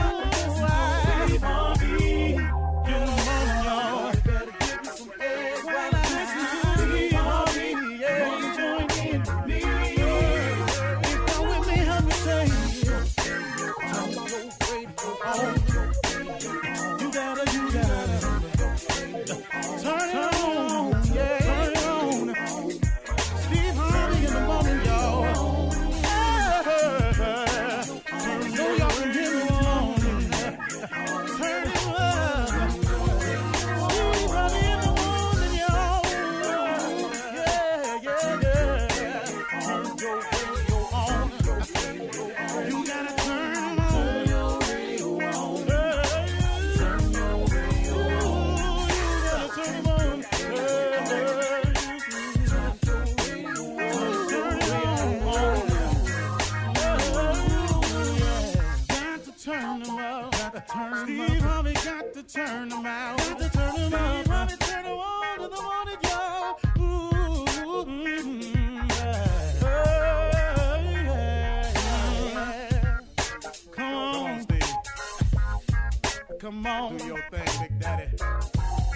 on. Do your thing, Big Daddy.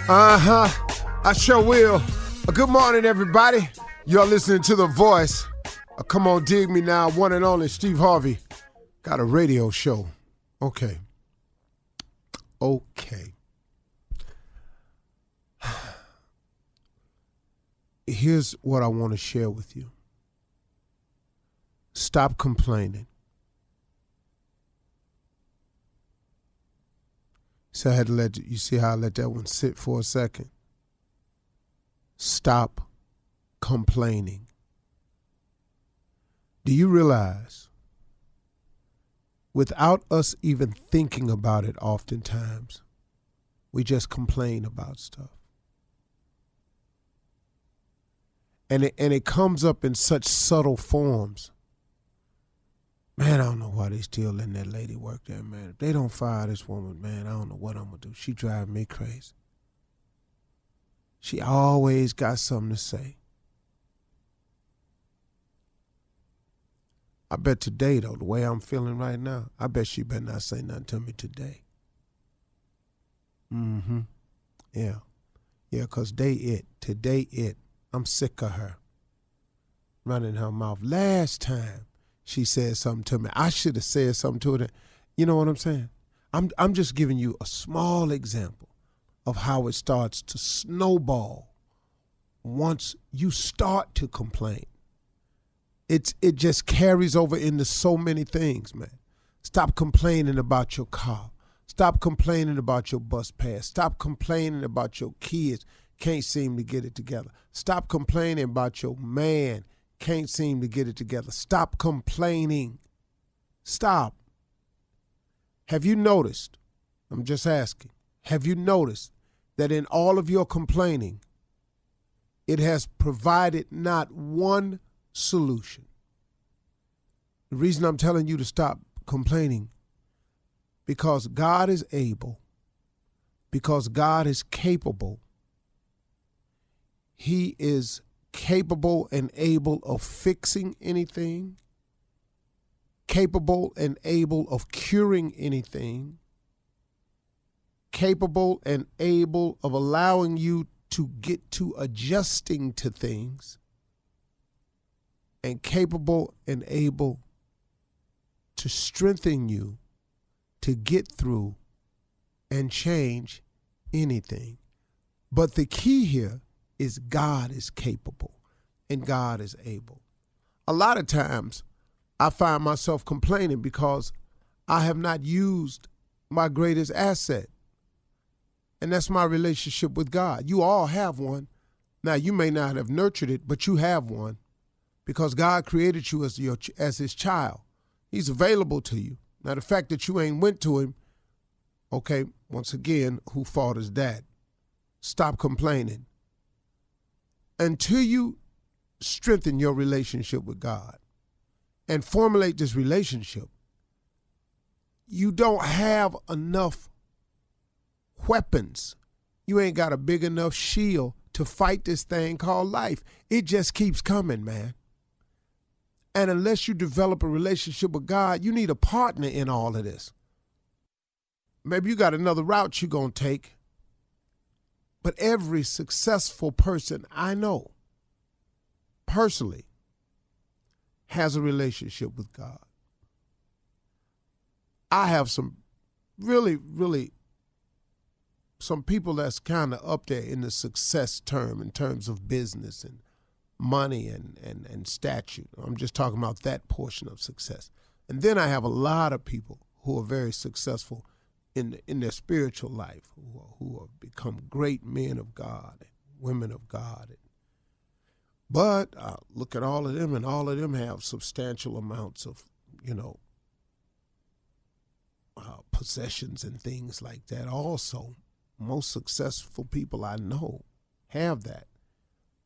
Uh huh. I sure will. Uh, good morning, everybody. You're listening to The Voice. Uh, come on, dig me now. One and only Steve Harvey. Got a radio show. Okay. Okay. Here's what I want to share with you stop complaining. So I had to let you see how I let that one sit for a second. Stop complaining. Do you realize, without us even thinking about it, oftentimes, we just complain about stuff? And it, and it comes up in such subtle forms. Man, I don't know why they still letting that lady work there, man. If they don't fire this woman, man, I don't know what I'm gonna do. She driving me crazy. She always got something to say. I bet today, though, the way I'm feeling right now, I bet she better not say nothing to me today. Mm-hmm. Yeah. Yeah, because they it. Today it. I'm sick of her. Running her mouth. Last time she said something to me, I should have said something to her. You know what I'm saying? I'm I'm just giving you a small example of how it starts to snowball once you start to complain. It's it just carries over into so many things, man. Stop complaining about your car. Stop complaining about your bus pass. Stop complaining about your kids can't seem to get it together. Stop complaining about your man can't seem to get it together. Stop complaining. Stop. Have you noticed? I'm just asking. Have you noticed that in all of your complaining, it has provided not one solution? The reason I'm telling you to stop complaining because God is able, because God is capable. He is capable and able of fixing anything, capable and able of curing anything, capable and able of allowing you to get to adjusting to things, and capable and able to strengthen you to get through and change anything. But the key here is God is capable and God is able. A lot of times I find myself complaining because I have not used my greatest asset. And that's my relationship with God. You all have one. Now, you may not have nurtured it, but you have one because God created you as your as his child. He's available to you. Now, the fact that you ain't went to him, okay, once again, who fault is that? Stop complaining. Until you strengthen your relationship with God and formulate this relationship, you don't have enough weapons. You ain't got a big enough shield to fight this thing called life. It just keeps coming, man. And unless you develop a relationship with God, you need a partner in all of this. Maybe you got another route you're going to take. But every successful person I know personally has a relationship with God. I have some really, really some people that's kind of up there in the success term in terms of business and money and, and, and statute. I'm just talking about that portion of success. And then I have a lot of people who are very successful in in their spiritual life, who, are, who have become great men of God, and women of God. But I look at all of them, and all of them have substantial amounts of, you know, uh, possessions and things like that. Also, most successful people I know have that.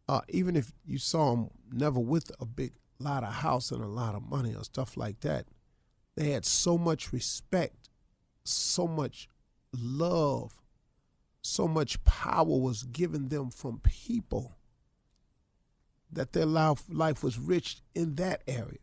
Uh, even if you saw them never with a big lot of house and a lot of money or stuff like that, they had so much respect, so much love, so much power was given them from people that their life, life was rich in that area.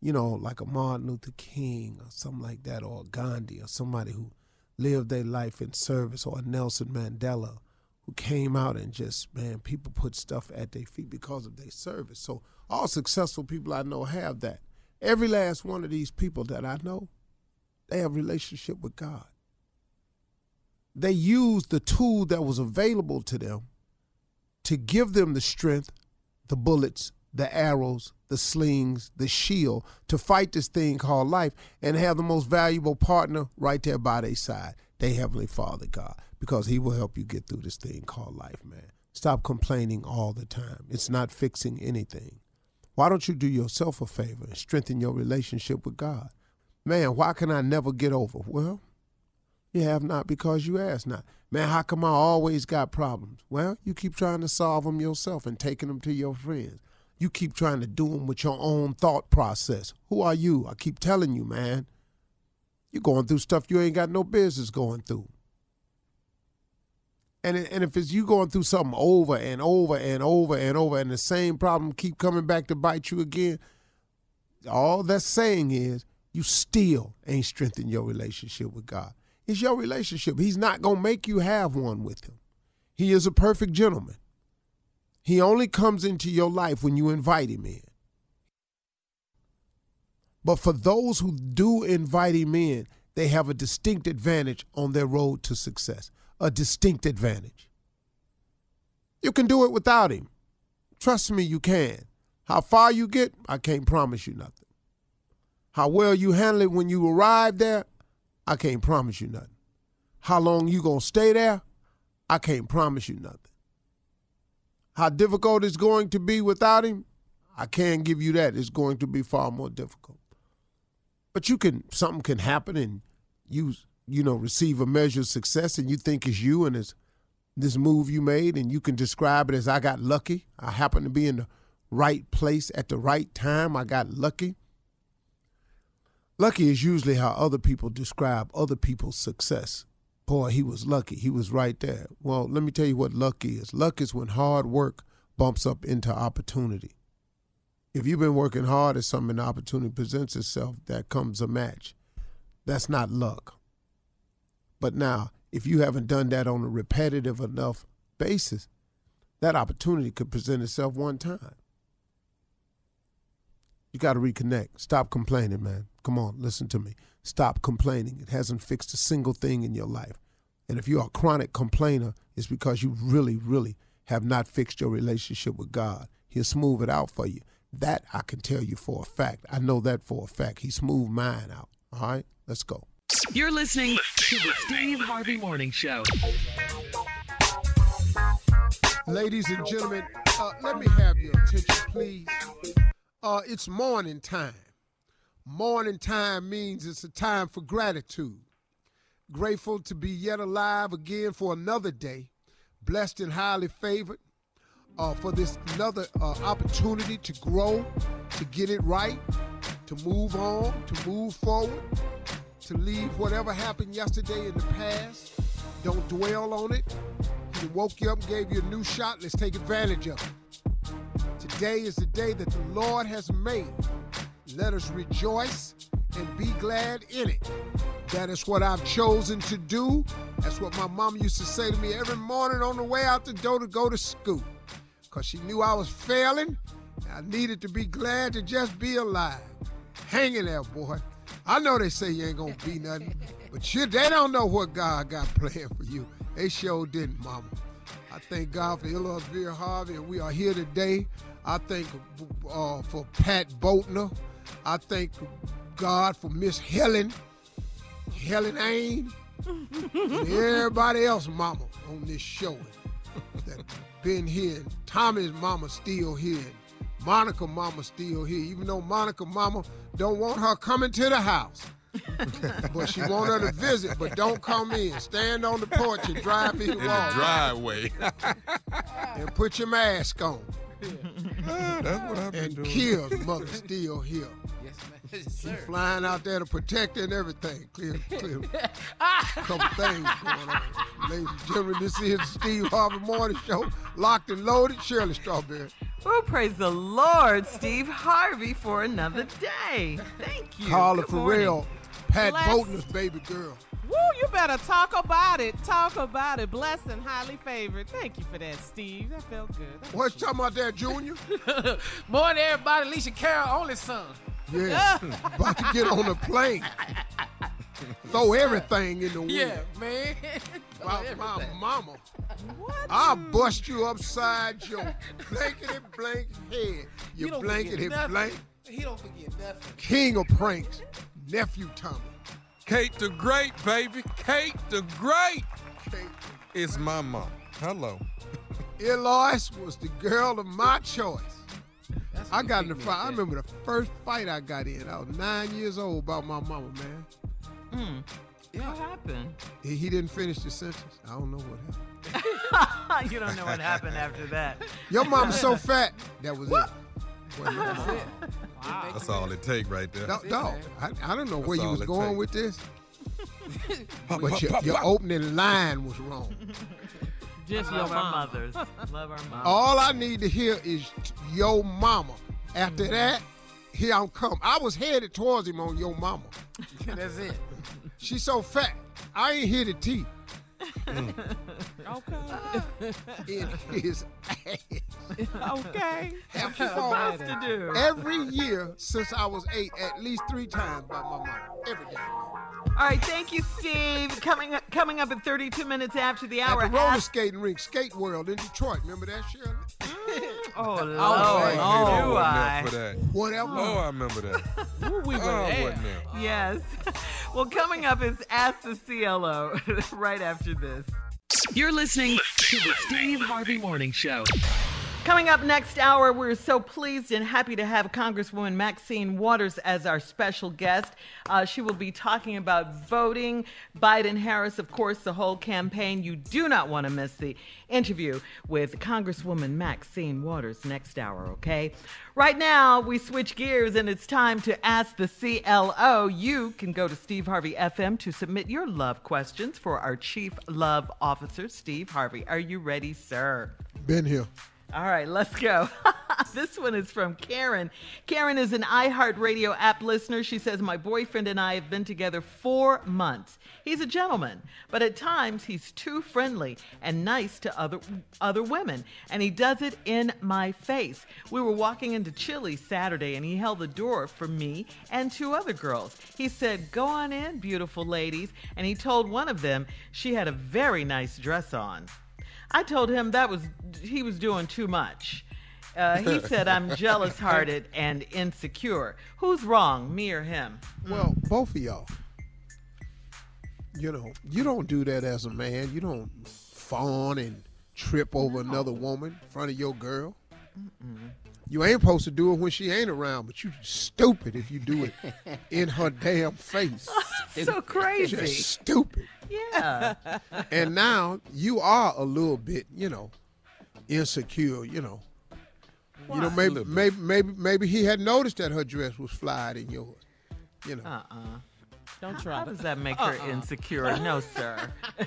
You know, like a Martin Luther King or something like that, or Gandhi or somebody who lived their life in service, or Nelson Mandela, who came out and just, man, people put stuff at their feet because of their service. So all successful people I know have that. Every last one of these people that I know, they have relationship with God. They used the tool that was available to them to give them the strength, the bullets, the arrows, the slings, the shield to fight this thing called life and have the most valuable partner right there by their side, their Heavenly Father God, because He will help you get through this thing called life, man. Stop complaining all the time. It's not fixing anything. Why don't you do yourself a favor and strengthen your relationship with God? Man, why can I never get over? Well, you have not because you ask not. Man, how come I always got problems? Well, you keep trying to solve them yourself and taking them to your friends. You keep trying to do them with your own thought process. Who are you? I keep telling you, man. You're going through stuff you ain't got no business going through. And and if it's you going through something over and over and over and over, and the same problem keep coming back to bite you again, all that's saying is you still ain't strengthened your relationship with God. It's your relationship. He's not gonna make you have one with him. He is a perfect gentleman. He only comes into your life when you invite him in. But for those who do invite him in, they have a distinct advantage on their road to success. A distinct advantage. You can do it without him. Trust me, you can. How far you get, I can't promise you nothing. How well you handle it when you arrive there, I can't promise you nothing. How long you gonna stay there, I can't promise you nothing. How difficult it's going to be without him, I can't give you that. It's going to be far more difficult. But you can something can happen and you you know receive a measure of success and you think it's you and it's this move you made and you can describe it as I got lucky. I happened to be in the right place at the right time. I got lucky. Lucky is usually how other people describe other people's success boy, he was lucky. He was right there. Well, let me tell you what luck is. Luck is when hard work bumps up into opportunity. If you've been working hard at something opportunity presents itself, that comes a match. That's not luck. But now, if you haven't done that on a repetitive enough basis, that opportunity could present itself one time. You got to reconnect. Stop complaining, man. Come on, listen to me. Stop complaining. It hasn't fixed a single thing in your life. And if you're a chronic complainer, it's because you really, really have not fixed your relationship with God. He'll smooth it out for you. That I can tell you for a fact. I know that for a fact. He smoothed mine out. All right, let's go. You're listening to the Steve Harvey Morning Show. Ladies and gentlemen, uh, let me have your attention, please. Uh, it's morning time. Morning time means it's a time for gratitude. Grateful to be yet alive again for another day, blessed and highly favored uh, for this another uh, opportunity to grow, to get it right, to move on, to move forward, to leave whatever happened yesterday in the past. Don't dwell on it. He woke you up gave you a new shot. Let's take advantage of it. Today is the day that the Lord has made. Let us rejoice and be glad in it. That is what I've chosen to do. That's what my mom used to say to me every morning on the way out the door to go to school. Because she knew I was failing. I needed to be glad to just be alive. Hang in there, boy. I know they say you ain't gonna be nothing, but you, they don't know what God got planned for you. They sure didn't, mama. I thank God for Elizabeth Harvey, and we are here today. I thank uh, for Pat Boatner. I thank God for Miss Helen, Helen Ain, and everybody else, mama, on this show that been here. Tommy's mama still here. Monica mama still here. Even though Monica mama don't want her coming to the house. but she want her to visit, but don't come in. Stand on the porch and drive me the in the driveway. and put your mask on. Ah, That's what I've been And doing. Kill's mother still here. Yes, man. Yes, sir. flying out there to protect her and everything. Clear, clear. Couple things going on. Ladies and gentlemen, this is the Steve Harvey Morning Show. Locked and loaded. Shirley Strawberry. Oh, praise the Lord, Steve Harvey, for another day. Thank you. Carla Good morning. Farrell. Pat Bless. Boatner's baby girl. Woo, you better talk about it. Talk about it. Blessed and highly favored. Thank you for that, Steve. That felt good. That What you talking about that, Junior? Morning, everybody. Alicia Carroll, only son. Yeah. About to get on a plane. Throw everything in the wind. Yeah, man. About my mama. What? I'll bust you upside your blankety blank head. You He don't blankety blank. He don't forget nothing. King of pranks. Nephew Tommy. Kate the Great, baby. Kate the Great Kate. is my mom. Hello. Eloise was the girl of my choice. That's I got in the fight. I remember the first fight I got in. I was nine years old about my mama, man. Mm. What happened? He, he didn't finish the sentence. I don't know what happened. you don't know what happened after that. Your mama's so fat. That was it. Wasn't it? That's it. That's all it take right there. No, it, no, man. I, I don't know where That's you all was it going take. with this, but your, pop, your opening line was wrong. Just your Love our mom. mothers. Love our mothers. All I need to hear is yo mama. After Mm-hmm. that, here I'm come. I was headed towards him on yo mama. That's it. She's so fat. I ain't hear the teeth Okay. in his ass. okay. Have What's fallen to do? every year since I was eight, at least three times by my mama. Every day. All right, thank you, Steve. Coming up, coming up at 32 minutes after the At hour. the roller ask- skating rink, Skate World in Detroit. Remember that, Shirley? Mm. Oh, oh, Lord. Oh, Oh, do wasn't I? for that. Whatever. Oh, I remember that. Woo, we were Oh, there. wasn't there. Yes. Well, coming up is Ask the CLO right after this. You're listening to the Steve Harvey Morning Show. Coming up next hour, we're so pleased and happy to have Congresswoman Maxine Waters as our special guest. Uh, she will be talking about voting, Biden Harris, of course, the whole campaign. You do not want to miss the interview with Congresswoman Maxine Waters next hour, okay? Right now, we switch gears and it's time to ask the CLO. You can go to Steve Harvey FM to submit your love questions for our Chief Love Officer, Steve Harvey. Are you ready, sir? Been here. All right, let's go. this one is from Karen. Karen is an iHeartRadio app listener. She says, My boyfriend and I have been together four months. He's a gentleman, but at times he's too friendly and nice to other, other women, and he does it in my face. We were walking into Chili's Saturday, and he held the door for me and two other girls. He said, Go on in, beautiful ladies, and he told one of them she had a very nice dress on. I told him that was he was doing too much. Uh, he said I'm jealous-hearted and insecure. Who's wrong, me or him? Well, both of y'all. You know, you don't do that as a man. You don't fawn and trip over another woman in front of your girl. You ain't supposed to do it when she ain't around, but you stupid if you do it in her damn face. So crazy. Just stupid. Yeah. And now you are a little bit, you know, insecure, you know. You know, maybe maybe maybe maybe he had noticed that her dress was flyer than yours. You know. Uh-uh. Don't try How to. does that make her Uh-uh. insecure? No, sir.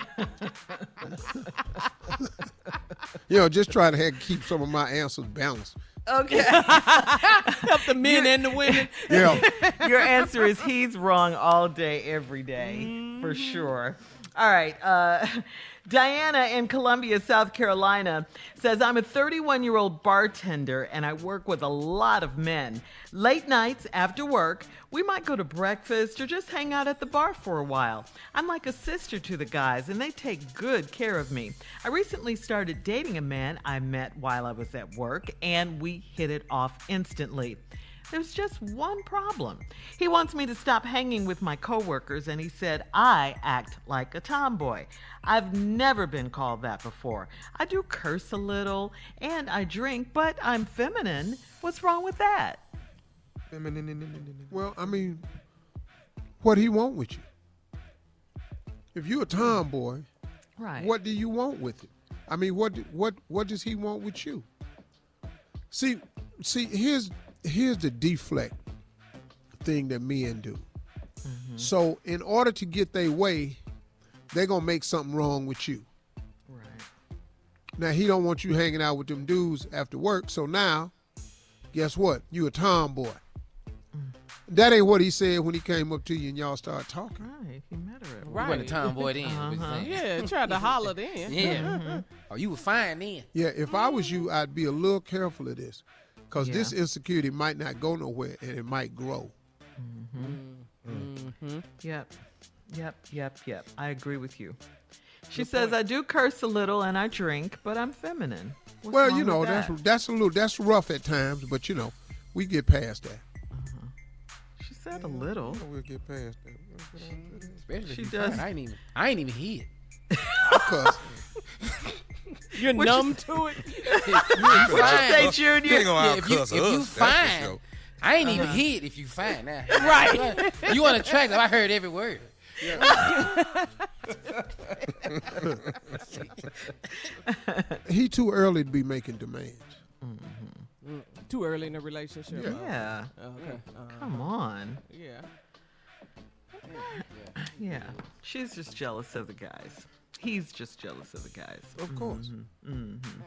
You know, just try to have, keep some of my answers balanced. Okay. Help the men and the women. Yeah. Your answer is he's wrong all day, every day, for mm-hmm. sure. All right. Uh, Diana in Columbia, South Carolina says, I'm a 31 year old bartender and I work with a lot of men. Late nights after work, we might go to breakfast or just hang out at the bar for a while. I'm like a sister to the guys and they take good care of me. I recently started dating a man I met while I was at work and we hit it off instantly. There's just one problem. He wants me to stop hanging with my coworkers, and he said I act like a tomboy. I've never been called that before. I do curse a little, and I drink, but I'm feminine. What's wrong with that? Well, I mean, what he want with you? If you're a tomboy, Right. what do you want with it? I mean, what what what does he want with you? See, see, here's here's the deflect thing that men do. Mm-hmm. So, in order to get their way, they're gonna make something wrong with you. Right. Now he don't want you hanging out with them dudes after work. So now, guess what? You a tomboy. Mm. That ain't what he said when he came up to you and y'all started talking. Right. He met her at You Right. wasn't a tomboy then. Uh-huh. Yeah, tried to holler then. Yeah. Mm-hmm. Oh, you were fine then. Yeah, if I was you, I'd be a little careful of this, because this insecurity might not go nowhere and it might grow. Mm-hmm. Mm-hmm. Mm-hmm. Yep. Yep. Yep. Yep. I agree with you. She says, I do curse a little and I drink, but I'm feminine. What's well, you know with that's that's a little that's rough at times, but you know we get past that. Uh-huh. She said a little. We'll get past that. Especially She does. fine. I ain't even. I ain't even hit. Because You're What you numb to it. Say, You Junior. ain't gonna Yeah, if you, if us, you that's fine, sure. I ain't even hit if you fine now. Right. You on attractive. I heard every word. he too early to be making demands. Too early in the relationship. Yeah. Okay. Uh, Come on. yeah. Yeah. She's just jealous of the guys. He's just jealous of the guys. Of course. Mm-hmm. Mm-hmm.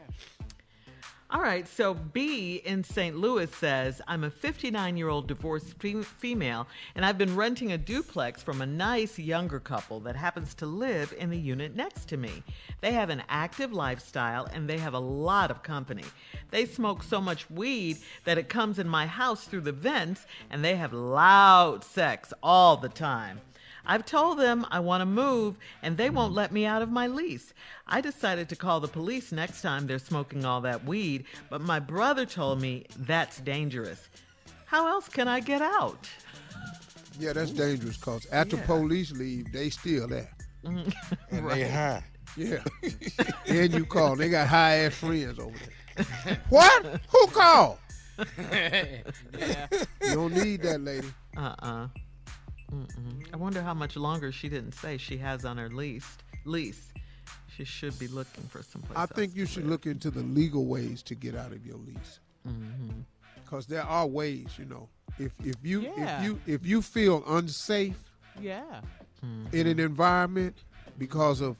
All right, so B in St. Louis says, I'm a 59 year old divorced fe- female, and I've been renting a duplex from a nice younger couple that happens to live in the unit next to me. They have an active lifestyle and they have a lot of company. They smoke so much weed that it comes in my house through the vents, and they have loud sex all the time. I've told them I want to move and they won't let me out of my lease. I decided to call the police next time they're smoking all that weed, but my brother told me that's dangerous. How else can I get out? Yeah, that's dangerous because after police leave, they still there. And they high. Yeah. and you call. They got high ass friends over there. what? Who called? You don't need that lady. Uh uh Mm-hmm. I wonder how much longer she didn't say she has on her lease. Lease. She should be looking for someplace. I think you should live. look into the legal ways to get out of your lease. Mm-hmm. Because there are ways, you know. If if you Yeah. if you if you feel unsafe Yeah. in an mm-hmm. environment because of,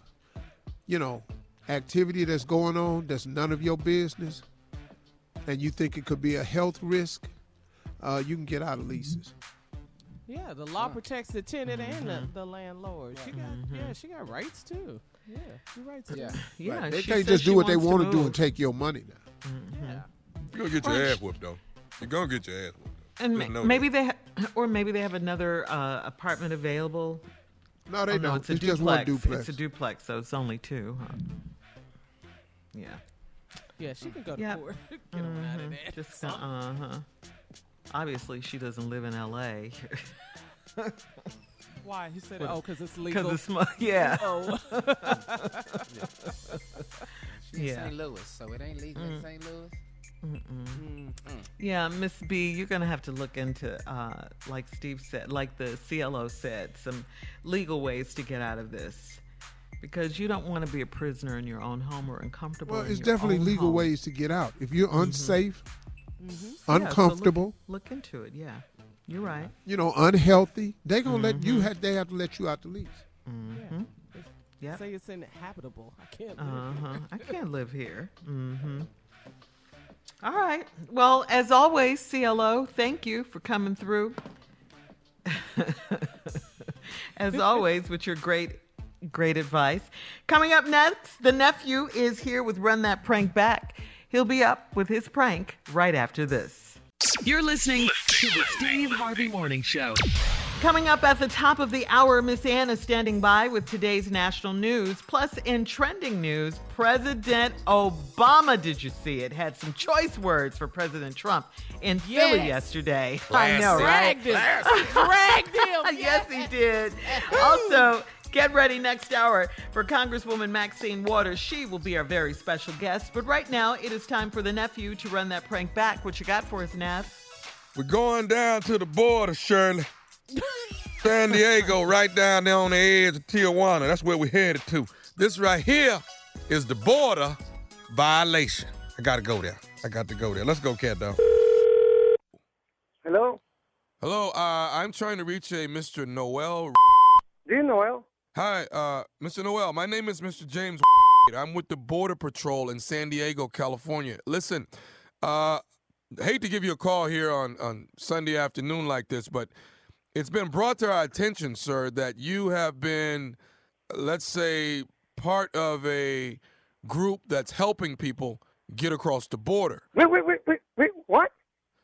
you know, activity that's going on that's none of your business, and you think it could be a health risk, uh, you can get out of leases. Yeah, the law protects the tenant and the, the landlord. She got yeah, she got rights too. Yeah, she rights too. Yeah. Yeah, Right. They she can't just do what they want to do and take your money now. Yeah. You're gonna get your ass whooped though. You're gonna get your ass whooped. Though. And ma- maybe that. they, ha- or maybe they have another uh, apartment available. No, they Oh, don't. no, it's it's a just one duplex. duplex. It's a duplex, so it's only two. Huh? Yeah. Yeah, she can go to Yep. court. Get on out of there. Just uh huh. Obviously, she doesn't live in L.A. Why? He said, oh, because it's legal. Because it's smoke. Yeah. oh. She in Yeah. St. Louis, so it ain't legal in St. Louis. Yeah, Miss B, you're going to have to look into, uh, like Steve said, like the CLO said, some legal ways to get out of this. Because you don't want to be a prisoner in your own home or uncomfortable. Well, in it's your definitely own legal home. ways to get out. If you're unsafe, Yeah, so look- uncomfortable, look, into it. Yeah, you're right. you know, unhealthy, they gonna let Mm-hmm. you. Have, they have to let you out the lease. Yep. Say it's inhabitable. I can't. Uh live huh. I can't live here. Mm-hmm. All right. Well, as always, CLO, thank you for coming through. as always, with your great, great advice. Coming up next, the nephew is here with Run That Prank Back. He'll be up with his prank right after this. You're listening to the Steve Harvey Morning Show. Coming up at the top of the hour, Miss Ann is standing by with today's national news. Plus, in trending news, President Obama, did you see it, had some choice words for President Trump in Philly Yes. yesterday. I know, right? Dragged him. Dragged him. yes, he did. Also, get ready next hour for Congresswoman Maxine Waters. She will be our very special guest. But right now, it is time for the nephew to run that prank back. What you got for us, Nav? We're going down to the border, Shirley. San Diego, right down there on the edge of Tijuana. That's where we're headed to. This right here is the border violation. I gotta go there. I got to go there. Let's go, cat dog. Hello, Hello, uh, I'm trying to reach a Mr. Noel. Dean Noel. Hi, uh, Mr. Noel. My name is Mr. James. I'm with the Border Patrol in San Diego, California. Listen, uh, hate to give you a call here on, on Sunday afternoon like this, but it's been brought to our attention, sir, that you have been, let's say, part of a group that's helping people get across the border. Wait, wait, wait, wait, wait. What?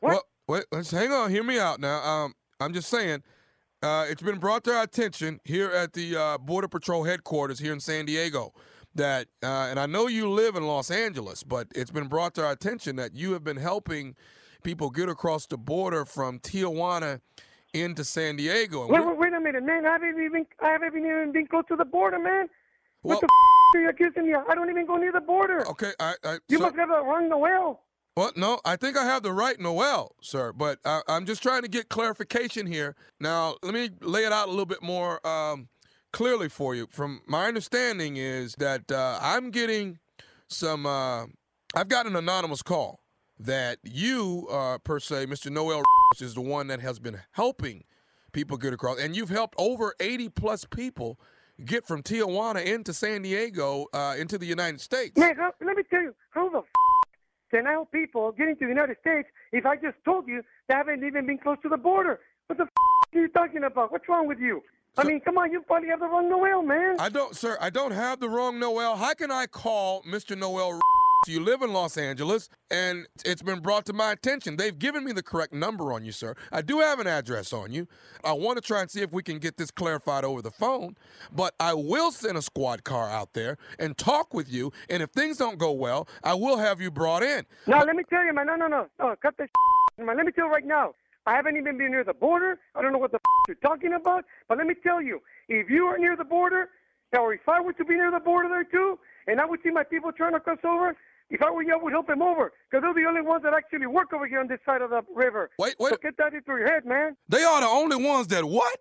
What? Well, wait, let's hang on. Hear me out now. Um, I'm just saying, uh, it's been brought to our attention here at the uh, Border Patrol headquarters here in San Diego that, uh, and I know you live in Los Angeles, but it's been brought to our attention that you have been helping people get across the border from Tijuana into San Diego. Wait, wait, wait a minute, man. I haven't even, I haven't even been close to the border, man. Well- what the f- are you accusing me? I don't even go near the border. okay, I, I You so- must have rung the Noel. Well, no, I think I have the right Noel, sir, but I, I'm just trying to get clarification here. Now, let me lay it out a little bit more um, clearly for you. From my understanding is that uh, I'm getting some. Uh, I've got an anonymous call that you, uh, per se, Mr. Noel, is the one that has been helping people get across, and you've helped over 80 plus people get from Tijuana into San Diego uh, into the United States. Man, let me tell you, how the f- I help people getting to the United States if I just told you they haven't even been close to the border? What the f- are you talking about? What's wrong with you? I mean, come on, you probably have the wrong Noel, man. I don't, sir. I don't have the wrong Noel. How can I call Mr. Noel? You live in Los Angeles, and it's been brought to my attention. They've given me the correct number on you, sir. I do have an address on you. I want to try and see if we can get this clarified over the phone. But I will send a squad car out there and talk with you. And if things don't go well, I will have you brought in. No, let me tell you, man. No, no, no. No, cut this man. Let me tell you right now. I haven't even been near the border. I don't know what the you're talking about. But let me tell you, if you are near the border, or if I were to be near the border there too, and I would see my people trying to cross over, if I were you, I would help them over. Because they're the only ones that actually work over here on this side of the river. Wait, wait. So get that into your head, man. They are the only ones that what?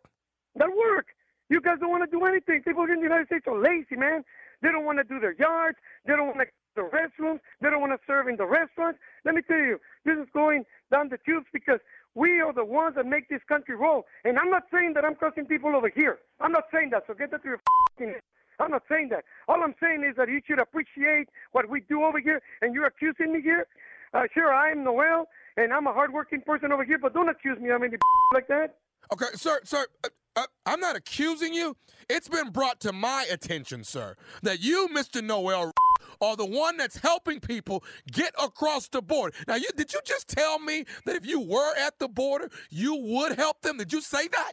That work. You guys don't want to do anything. People in the United States are lazy, man. They don't want to do their yards. They don't want to the restrooms. They don't want to serve in the restaurants. Let me tell you, this is going down the tubes because we are the ones that make this country roll. And I'm not saying that I'm crossing people over here. I'm not saying that. So get that to your f***ing head. I'm not saying that. All I'm saying is that you should appreciate what we do over here, and you're accusing me here. Uh, sure, I am Noel, and I'm a hardworking person over here, but don't accuse me of any like that. Okay, sir, sir, uh, uh, I'm not accusing you. It's been brought to my attention, sir, that you, Mr. Noel, are the one that's helping people get across the border. Now, you did you just tell me that if you were at the border, you would help them? Did you say that?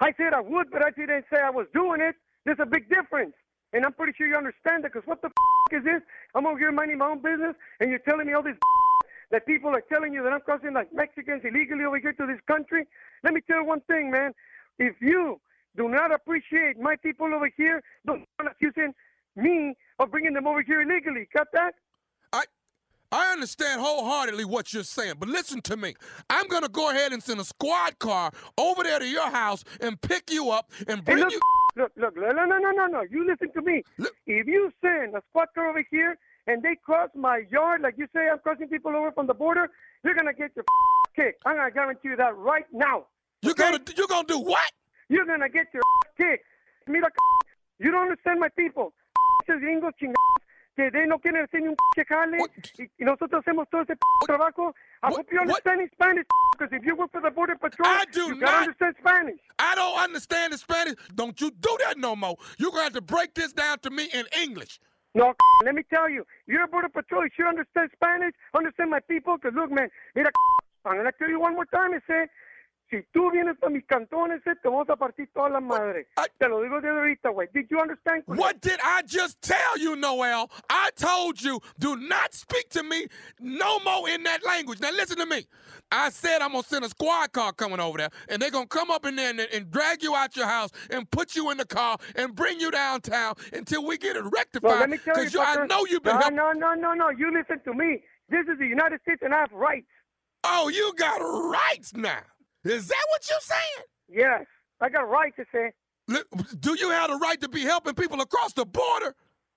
I said I would, but I didn't say I was doing it. There's a big difference. And I'm pretty sure you understand that because what the f- is this? I'm over here minding my own business, and you're telling me all this that people are telling you that I'm crossing like Mexicans illegally over here to this country. Let me tell you one thing, man. If you do not appreciate my people over here. Don't accusing me of bringing them over here illegally. Got that? I I understand wholeheartedly what you're saying, but listen to me. I'm gonna go ahead and send a squad car over there to your house and pick you up and Hey, bring look, you. Look, look, no, no, no, no, no. You listen to me. Look- If you send a squad car over here and they cross my yard, like you say, I'm crossing people over from the border, you're gonna get your kicked. I'm gonna guarantee you that right now. You're okay? gonna you're gonna do what? You're gonna get your kicked. Mira, you don't understand my people. Esos gringos chingados que they no quieren hacer ni un jale y, y nosotros hacemos todo ese trabajo. I hope you understand Spanish because if you work for the border patrol, I do you not. understand Spanish. I don't understand the Spanish. Don't you do that no more. You're gonna have to break this down to me in English. No, let me tell you, you're a border patrol. You should understand Spanish, understand my people. Because look, man, mira, I'm gonna tell you one more time, ese. Si tú vienes mis cantones, eh, te vamos a partir toda la madre. I- te lo digo ahorita, güey. Did you understand? What did I just tell you, Noel? I told you, do not speak to me no more in that language. Now listen to me. I said I'm gonna send a squad car coming over there, and they're gonna come up in there and, and drag you out your house and put you in the car and bring you downtown until we get it rectified. let me you, Because I know you've been No, helping. no, no, no, no. You listen to me. This is the United States, and I have rights. Oh, you got rights now. Is that what you're saying? Yes, I got a right to say. Do you have the right to be helping people across the border?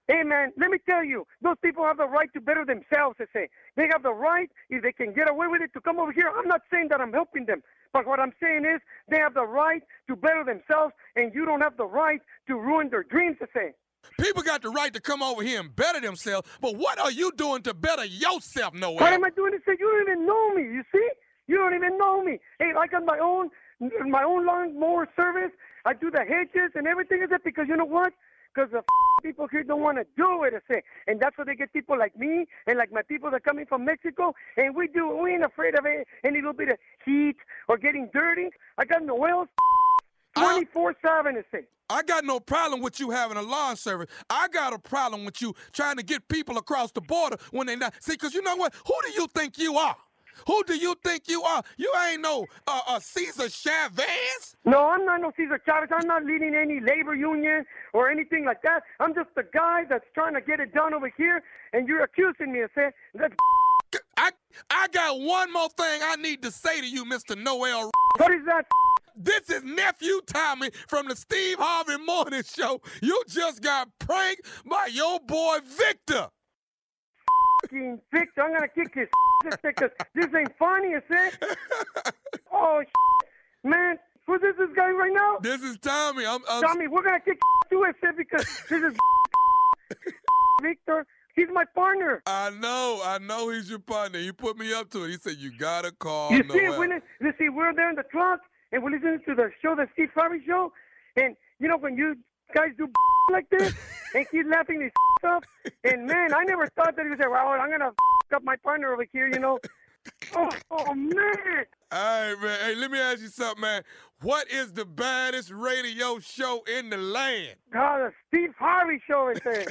Hey, man, let me tell you, those people have the right to better themselves, I say. They have the right, if they can get away with it, to come over here. I'm not saying that I'm helping them, but what I'm saying is they have the right to better themselves, and you don't have the right to ruin their dreams, I say. People got the right to come over here and better themselves, but what are you doing to better yourself, Noel? What am I doing to say? You don't even know me, you see? You don't even know me. Hey, I got my own my own lawnmower service. I do the hedges and everything. Is it because you know what? Because the people here don't want to do it, I say. And that's why they get people like me and like my people that are coming from Mexico. And we do, we ain't afraid of it, any little bit of heat or getting dirty. I got Noel's 24 7, I say. I got no problem with you having a lawn service. I got a problem with you trying to get people across the border when they not. See, because you know what? Who do you think you are? Who do you think you are? You ain't no uh, uh, Cesar Chavez. No, I'm not no Cesar Chavez. I'm not leading any labor union or anything like that. I'm just the guy that's trying to get it done over here, and you're accusing me of saying that. I I got one more thing I need to say to you, Mr. Noel. what is that? This is nephew Tommy from the Steve Harvey Morning Show. You just got pranked by your boy Victor. Fucking Victor, I'm gonna kick his because this ain't funny, oh, is it? Oh, shit. man, who's this, this guy right now? This is Tommy. I'm, I'm Tommy, we're gonna kick you, is it? Because this is Victor. He's my partner. I know, I know he's your partner. He put me up to it. He said you gotta call You see, Noel. we, li- you see, we're there in the truck and we're listening to the show, the Steve Harvey show, and you know when you guys do like this and he's laughing his up, and man, I never thought that he would say, "Well, I'm gonna up my partner over here," you know. Oh, oh man. All right, man. Hey, let me ask you something, man. What is the baddest radio show in the land? God, the Steve Harvey show right there.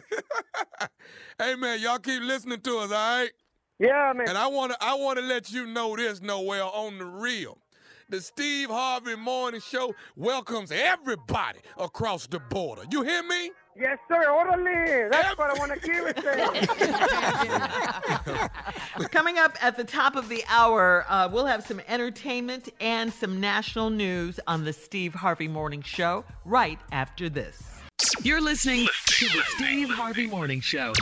hey, man, y'all keep listening to us, all right? Yeah, man. And I wanna, I wanna let you know this, Noel, on the real. The Steve Harvey Morning Show welcomes everybody across the border. You hear me? Yes, sir. Orderly. That's what I want to hear it say. Coming up at the top of the hour, uh, we'll have some entertainment and some national news on the Steve Harvey Morning Show right after this. You're listening to the Steve Harvey Morning Show.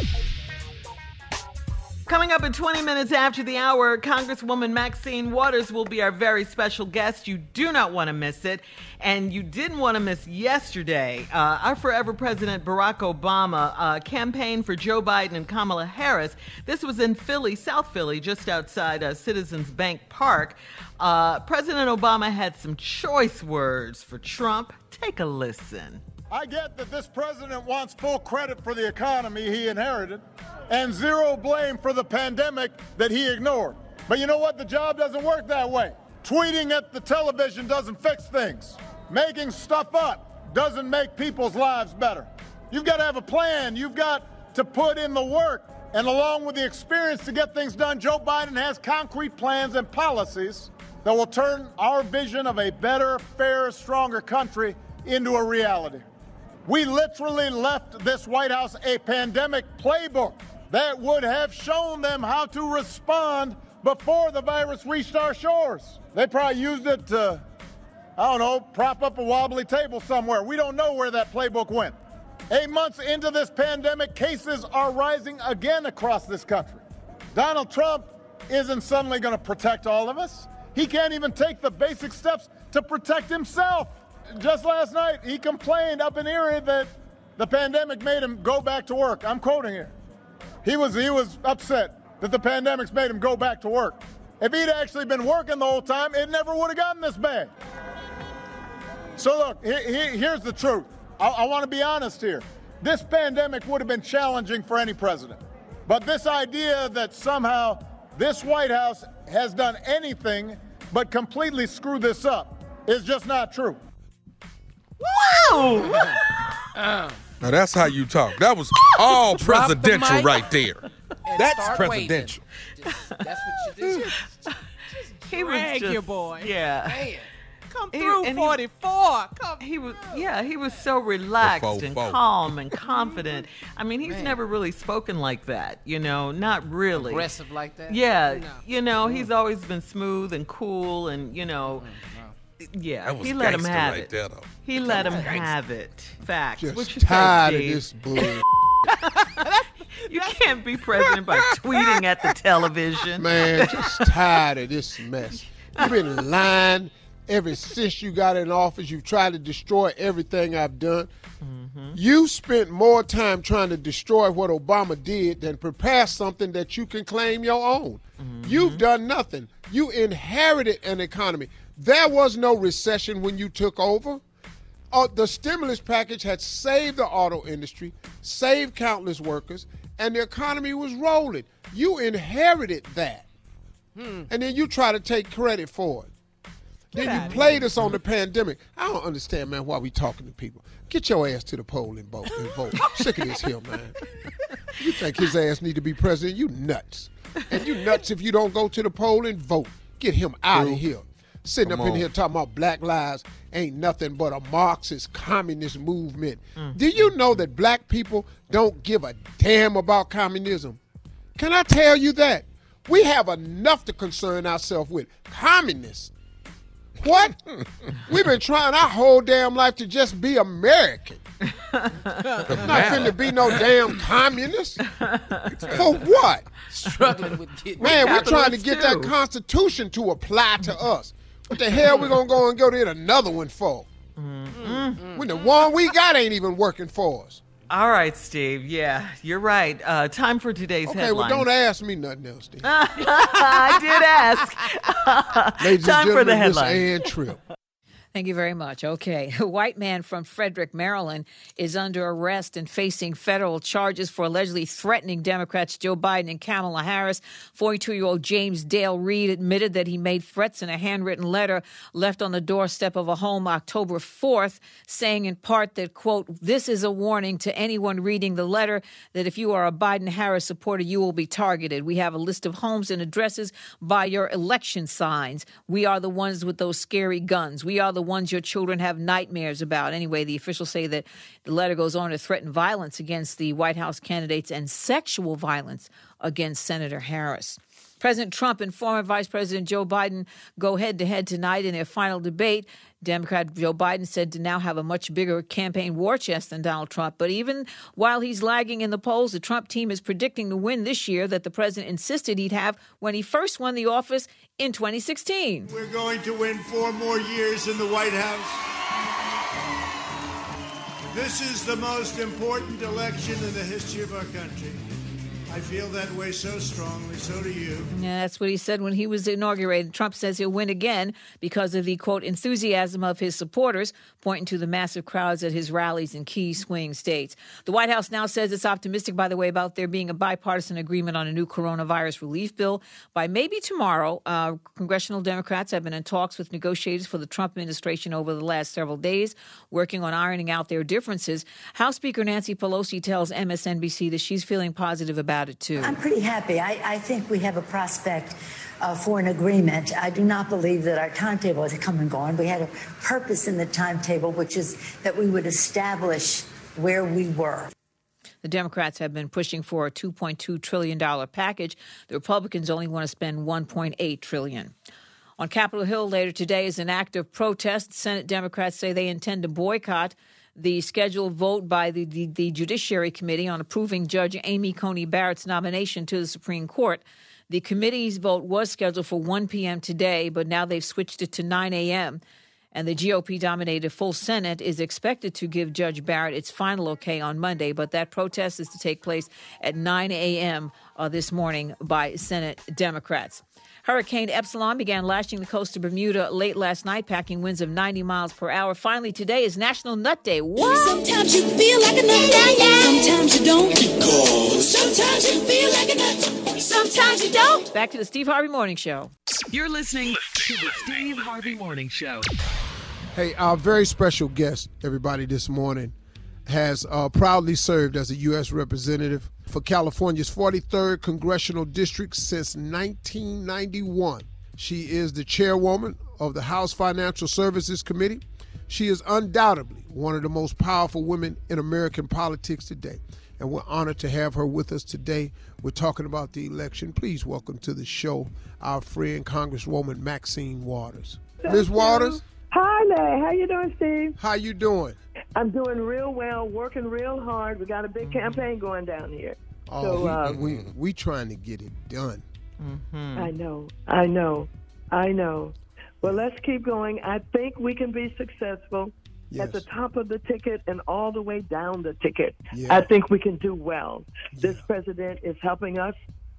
Coming up in 20 minutes after the hour, Congresswoman Maxine Waters will be our very special guest. You do not want to miss it. And you didn't want to miss yesterday. Uh, our forever President Barack Obama uh, campaigned for Joe Biden and Kamala Harris. This was in Philly, South Philly, just outside uh, Citizens Bank Park. Uh, President Obama had some choice words for Trump. Take a listen. I get that this president wants full credit for the economy he inherited and zero blame for the pandemic that he ignored. But you know what? The job doesn't work that way. Tweeting at the television doesn't fix things. Making stuff up doesn't make people's lives better. You've got to have a plan. You've got to put in the work. And along with the experience to get things done, Joe Biden has concrete plans and policies that will turn our vision of a better, fairer, stronger country into a reality. We literally left this White House a pandemic playbook that would have shown them how to respond before the virus reached our shores. They probably used it to, I don't know, prop up a wobbly table somewhere. We don't know where that playbook went. Eight months into this pandemic, cases are rising again across this country. Donald Trump isn't suddenly going to protect all of us. He can't even take the basic steps to protect himself. Just last night, he complained up in Erie that the pandemic made him go back to work. I'm quoting here. He was, he was upset that the pandemic's made him go back to work. If he'd actually been working the whole time, it never would have gotten this bad. So, look, he, he, here's the truth. I, I want to be honest here. This pandemic would have been challenging for any president. But this idea that somehow this White House has done anything but completely screw this up is just not true. Woo! Now that's how you talk. That was all Drop the presidential right there. And That's presidential. waving. Just- that's what you do. he was just, your boy. Yeah. Man. Come He- through he- 44. Come He was, through. yeah, he was so relaxed fo- and fo. calm and confident. I mean, he's Man. never really spoken like that, you know, not really. Aggressive like that. Yeah, No. you know, he's mm. always been smooth and cool, and you know, mm. Yeah, That was he let him have right it. there, though. He let him have it. Facts. Just what you tired say, of this bull. You can't be president by tweeting at the television. Man, just tired of this mess. You've been lying ever since you got in office. You've tried to destroy everything I've done. Mm-hmm. You spent more time trying to destroy what Obama did than prepare something that you can claim your own. You've mm-hmm. done nothing. You inherited an economy. There was no recession when you took over. Uh, the stimulus package had saved the auto industry, saved countless workers, and the economy was rolling. You inherited that. And then you try to take credit for it. then you played us on the pandemic. I don't understand, man, why we talking to people. Get your ass to the poll and vote. And vote. Sick of this here, man. You think his ass need to be president? You nuts. And you nuts if you don't go to the poll and vote. Get him out of here. Sitting Come up in here talking about black lives ain't nothing but a Marxist communist movement. Mm. Do you know that black people don't give a damn about communism? Can I tell you that? We have enough to concern ourselves with. Communists. What? We've been trying our whole damn life to just be American. Not finna be no damn communist. For what? Struggling with getting Man, we're trying to Capitalists get that. Constitution to apply to us. What the hell we gonna go and go get another one for? Mm-hmm. When the one we got ain't even working for us. All right, Steve. Yeah, you're right. Uh, time for today's headline. Okay, well, don't ask me nothing else, Steve. I did ask. Ladies time and for the gentlemen, headlines. Ann Tripp. Thank you very much. Okay. A white man from Frederick, Maryland is under arrest and facing federal charges for allegedly threatening Democrats Joe Biden and Kamala Harris. 42 year old James Dale Reed admitted that he made threats in a handwritten letter left on the doorstep of a home October 4th, saying in part that, quote, this is a warning to anyone reading the letter that if you are a Biden Harris supporter, you will be targeted. We have a list of homes and addresses by your election signs. We are the ones with those scary guns. We are the ones your children have nightmares about. Anyway, the officials say that the letter goes on to threaten violence against the White House candidates and sexual violence against Senator Harris. President Trump and former Vice President Joe Biden go head to head tonight in their final debate. Democrat Joe Biden said to now have a much bigger campaign war chest than Donald Trump. But even while he's lagging in the polls, the Trump team is predicting the win this year that the president insisted he'd have when he first won the office in 2016. We're going to win four more years in the White House. This is the most important election in the history of our country. I feel that way so strongly, so do you. Yeah, that's what he said when he was inaugurated. Trump says he'll win again because of the quote enthusiasm of his supporters, pointing to the massive crowds at his rallies in key swing states. The White House now says it's optimistic, by the way, about there being a bipartisan agreement on a new coronavirus relief bill by maybe tomorrow. Uh, congressional Democrats have been in talks with negotiators for the Trump administration over the last several days, working on ironing out their differences. House Speaker Nancy Pelosi tells MSNBC that she's feeling positive about about it too. I'm pretty happy. I, I think we have a prospect uh, for an agreement. I do not believe that our timetable has come and gone. We had a purpose in the timetable, which is that we would establish where we were. The Democrats have been pushing for a 2.2 trillion dollar package. The Republicans only want to spend 1.8 trillion. On Capitol Hill later today is an act of protest. Senate Democrats say they intend to boycott the scheduled vote by the, the, the Judiciary Committee on approving Judge Amy Coney Barrett's nomination to the Supreme Court. The committee's vote was scheduled for 1 p.m. today, but now they've switched it to 9 a.m. And the GOP dominated full Senate is expected to give Judge Barrett its final okay on Monday, but that protest is to take place at 9 a.m. Uh, this morning by Senate Democrats. Hurricane Epsilon began lashing the coast of Bermuda late last night, packing winds of 90 miles per hour. Finally, today is National Nut Day. What? Sometimes you feel like a nut, yeah, yeah. sometimes you don't. Sometimes you feel like a nut, sometimes you don't. Back to the Steve Harvey Morning Show. You're listening to the Steve Harvey Morning Show. Hey, our very special guest, everybody, this morning has uh, proudly served as a U.S. representative for California's 43rd Congressional District since 1991. She is the chairwoman of the House Financial Services Committee. She is undoubtedly one of the most powerful women in American politics today. And we're honored to have her with us today. We're talking about the election. Please welcome to the show our friend Congresswoman Maxine Waters. Ms. Waters, Hi there. How you doing, Steve? how you doing? I'm doing real well, working real hard. We got a big campaign going down here. Oh, so we, uh, we we trying to get it done. I know, I know, I know. Well, let's keep going. I think we can be successful at the top of the ticket and all the way down the ticket. Yeah. I think we can do well. This president is helping us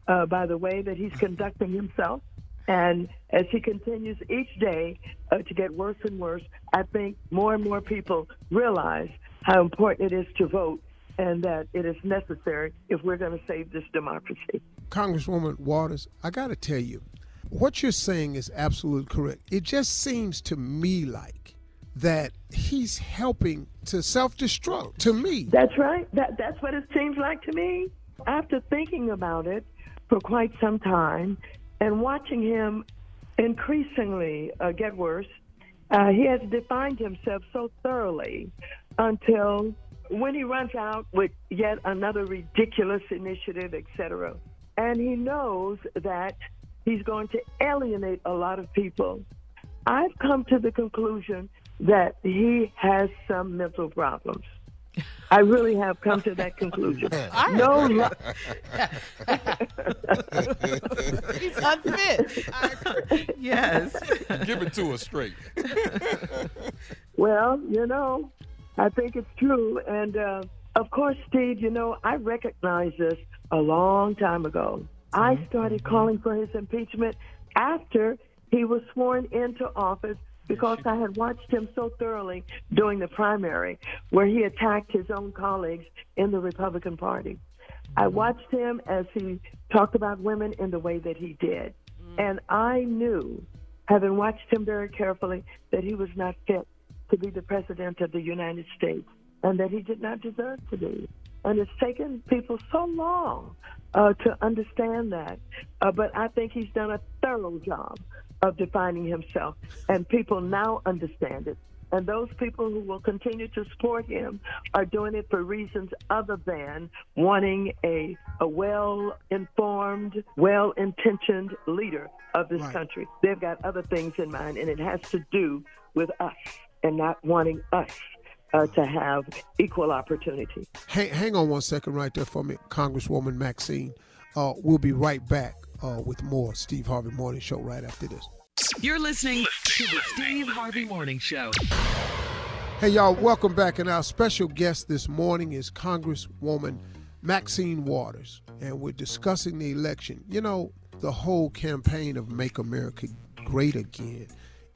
uh, by the way that he's conducting himself. And as he continues each day uh, to get worse and worse, I think more and more people realize how important it is to vote and that it is necessary if we're going to save this democracy. Congresswoman Waters, I got to tell you, what you're saying is absolutely correct. It just seems to me like that he's helping to self-destruct. To me, That's right. That that's what it seems like to me. After thinking about it for quite some time and watching him increasingly uh, get worse, uh, he has defined himself so thoroughly until when he runs out with yet another ridiculous initiative, etc. And he knows that he's going to alienate a lot of people. I've come to the conclusion that he has some mental problems. I really have come to that conclusion. No, li- He's unfit. yes. Give it to us straight. Well, you know, I think it's true. And uh, of course, Steve, you know, I recognized this a long time ago. I started calling for his impeachment after he was sworn into office because I had watched him so thoroughly during the primary where he attacked his own colleagues in the Republican Party. I watched him as he talked about women in the way that he did. And I knew, having watched him very carefully, that he was not fit to be the president of the United States and that he did not deserve to be. And it's taken people so long uh, to understand that. Uh, but I think he's done a thorough job of defining himself, and people now understand it. And those people who will continue to support him are doing it for reasons other than wanting a, a well informed, well intentioned leader of this Right. country. They've got other things in mind, and it has to do with us and not wanting us uh, to have equal opportunity. hang, hang on one second right there for me, Congresswoman Maxine. Uh, we'll be right back uh, with more Steve Harvey Morning Show right after this. You're listening to the Steve Harvey Morning Show. Hey, y'all, welcome back. And our special guest this morning is Congresswoman Maxine Waters. And we're discussing the election. You know, the whole campaign of Make America Great Again,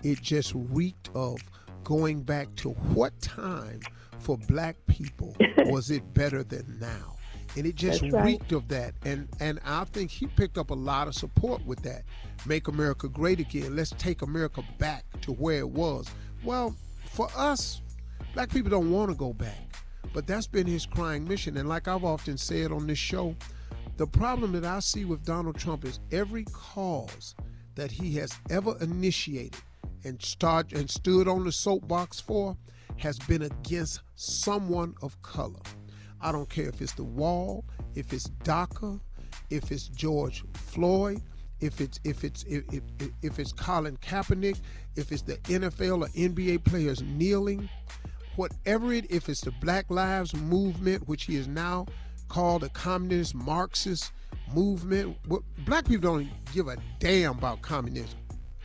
it just reeked of going back to what time for black people was it better than now? And it just right. reeked of that. And and I think he picked up a lot of support with that. Make America great again. Let's take America back to where it was. Well, for us, black people don't want to go back. But that's been his crying mission. And like I've often said on this show, The problem that I see with Donald Trump is every cause that he has ever initiated and start and stood on the soapbox for has been against someone of color. I don't care if it's the wall, if it's DACA, if it's George Floyd, if it's if it's if, if, if it's Colin Kaepernick, if it's the NFL or NBA players kneeling, whatever it if it's the Black Lives movement, which he is now called a communist Marxist movement. What, black people don't give a damn about communism.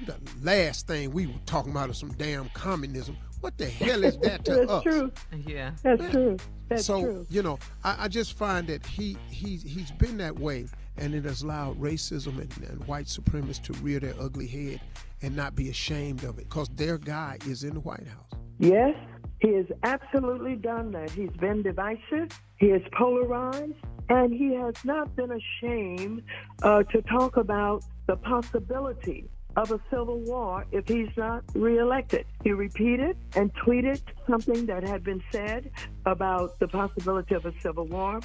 The last thing we were talking about is some damn communism. What the hell is that to That's us? true. Yeah. That's true. That's so true. you know, I, I just find that he he's he's been that way, and it has allowed racism and, and white supremacists to rear their ugly head and not be ashamed of it, because their guy is in the White House. Yes, he has absolutely done that. He's been divisive, he is polarized, and he has not been ashamed uh, to talk about the possibility of a civil war if he's not reelected. He repeated and tweeted something that had been said about the possibility of a civil war.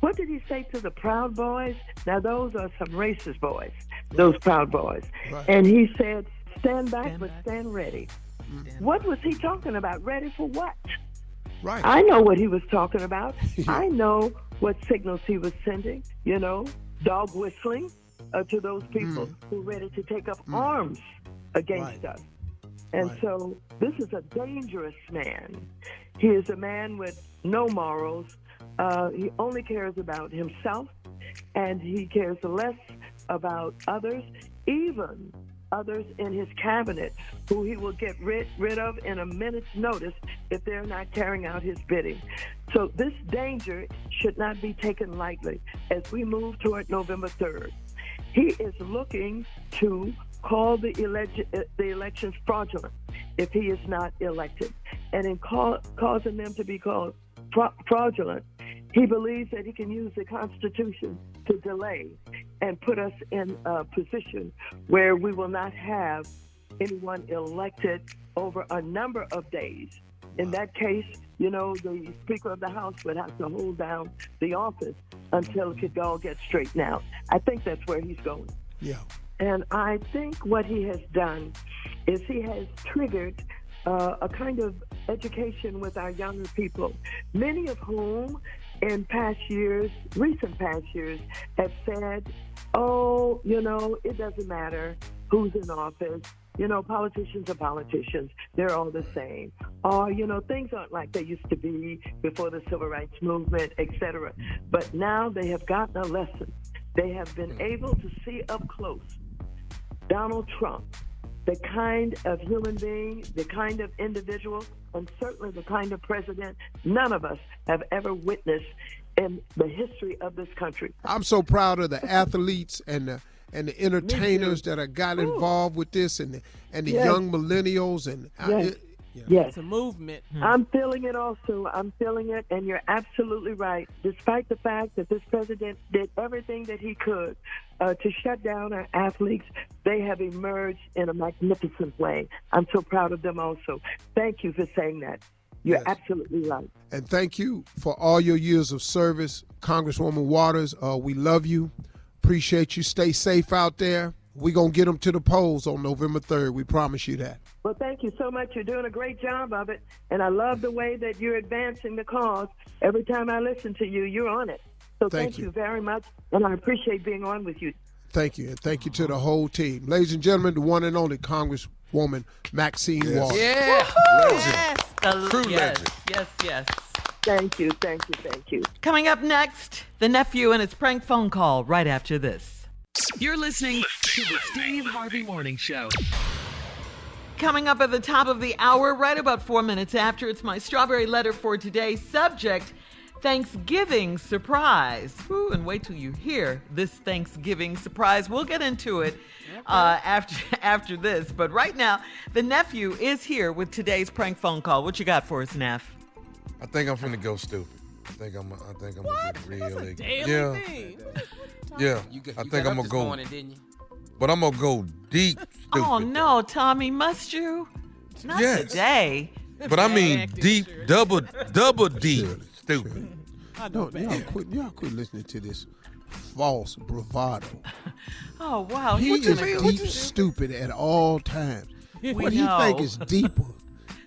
What did he say to the Proud Boys? Now, those are some racist boys, those Proud Boys. Right. And he said, Stand back, but stand ready. What was he talking about? Ready for what? Right. I know what he was talking about. I know what signals he was sending, you know, dog whistling uh, to those people who are ready to take up arms against us. And so this is a dangerous man. He is a man with no morals. Uh, he only cares about himself, and he cares less about others, even others in his cabinet who he will get rid, rid of in a minute's notice if they're not carrying out his bidding. So this danger should not be taken lightly as we move toward November 3rd. He is looking to call the, uh, the elections fraudulent if he is not elected. And in causing them to be called fra- fraudulent, he believes that he can use the Constitution to delay and put us in a position where we will not have anyone elected over a number of days. In that case, you know, the Speaker of the House would have to hold down the office until it could all get straightened out. I think that's where he's going. Yeah. And I think what he has done is he has triggered uh, a kind of education with our younger people, many of whom in past years, recent past years, have said, oh, you know, it doesn't matter who's in office. You know, politicians are politicians. They're all the same. Or, you know, things aren't like they used to be before the civil rights movement, etc. But now they have gotten a lesson. They have been hmm. able to see up close Donald Trump, the kind of human being, the kind of individual, and certainly the kind of president none of us have ever witnessed in the history of this country. I'm so proud of the athletes and the and the entertainers that have got involved with this and the, and the Yes. young millennials and I- Yes. it- yeah. Yes. It's a movement. I'm feeling it also. I'm feeling it, and you're absolutely right. Despite the fact that this president did everything that he could uh, to shut down our athletes, they have emerged in a magnificent way. I'm so proud of them also. Thank you for saying that. You're absolutely right. And thank you for all your years of service, Congresswoman Waters. Uh, we love you. Appreciate you. Stay safe out there. We're going to get them to the polls on November 3rd. We promise you that. Well, thank you so much. You're doing a great job of it, and I love the way that you're advancing the cause. Every time I listen to you, you're on it. So Thank thank, you. you very much, and I appreciate being on with you. Thank you. And thank you to the whole team. Ladies and gentlemen, the one and only Congresswoman Maxine Yes. Waters. Yeah. Legend. The- True yes, legend. Yes, yes. Thank you, thank you, thank you. Coming up next, the nephew and his prank phone call right after this. You're listening to the Steve Harvey Morning Show. Coming up at the top of the hour, right about four minutes after, it's my strawberry letter for today. Subject Thanksgiving surprise. Ooh, and wait till you hear this Thanksgiving surprise. We'll get into it uh, after after this. But right now, the nephew is here with today's prank phone call. What you got for us, Neff? I think I'm finna go stupid. I think I'm. I think I'm gonna get really. Daily yeah. thing. Yeah. You got, I you think got I'm up gonna go. morning, didn't you? But I'm gonna go deep stupid. Oh no, Tommy, must you? Not Yes. today. But I mean deep, double, double deep stupid. I Don't, y'all, quit, y'all quit listening to this false bravado. Oh wow, he he's is gonna- deep stupid at all times. We what he think is deeper.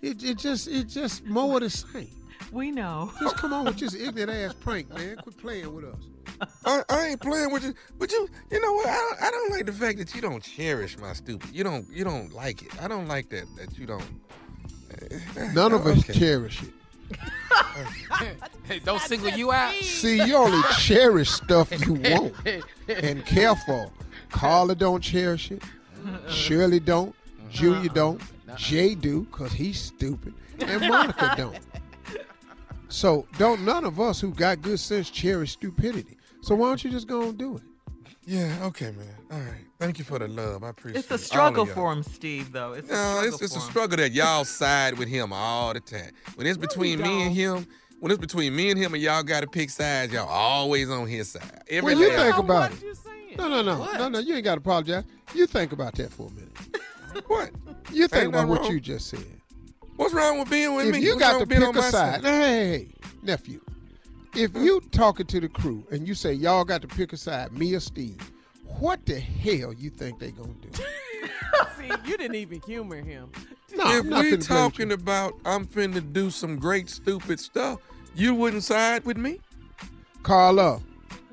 It, it just it just more of the same. We know. Just come on with this ignorant ass prank, man. Quit playing with us. I, I ain't playing with you, but you, you know what? I don't, I don't like the fact that you don't cherish my stupid. You don't, you don't like it. I don't like that that you don't. None of us Okay. cherish it. Hey, don't single you out. See, you only cherish stuff you want and care for. Carla don't cherish it. Shirley don't. Uh-huh. Julia don't. Jay do, cause he's stupid. And Monica don't. So don't none of us who got good sense cherish stupidity. So why don't you just go and do it? Yeah. Okay, man. All right. Thank you for the love. I appreciate. It. It's a struggle for him, Steve. Though it's a No, struggle it's, it's a struggle that y'all side with him all the time. When it's between me and him, when it's between me and him, and y'all got to pick sides, y'all always on his side. Every Well, you last- think about it. No, no, no, no, no. You ain't got to apologize. You think about that for a minute. what? You think Ain't about what wrong. you just said. What's wrong with being with if me? you What's got to with pick on a my side, hey, hey, hey, nephew. If you talking to the crew and you say y'all got to pick a side, me or Steve, what the hell you think they gonna do? See, you didn't even humor him. No, if we finna talking about I'm finna do some great stupid stuff, you wouldn't side with me? Carla,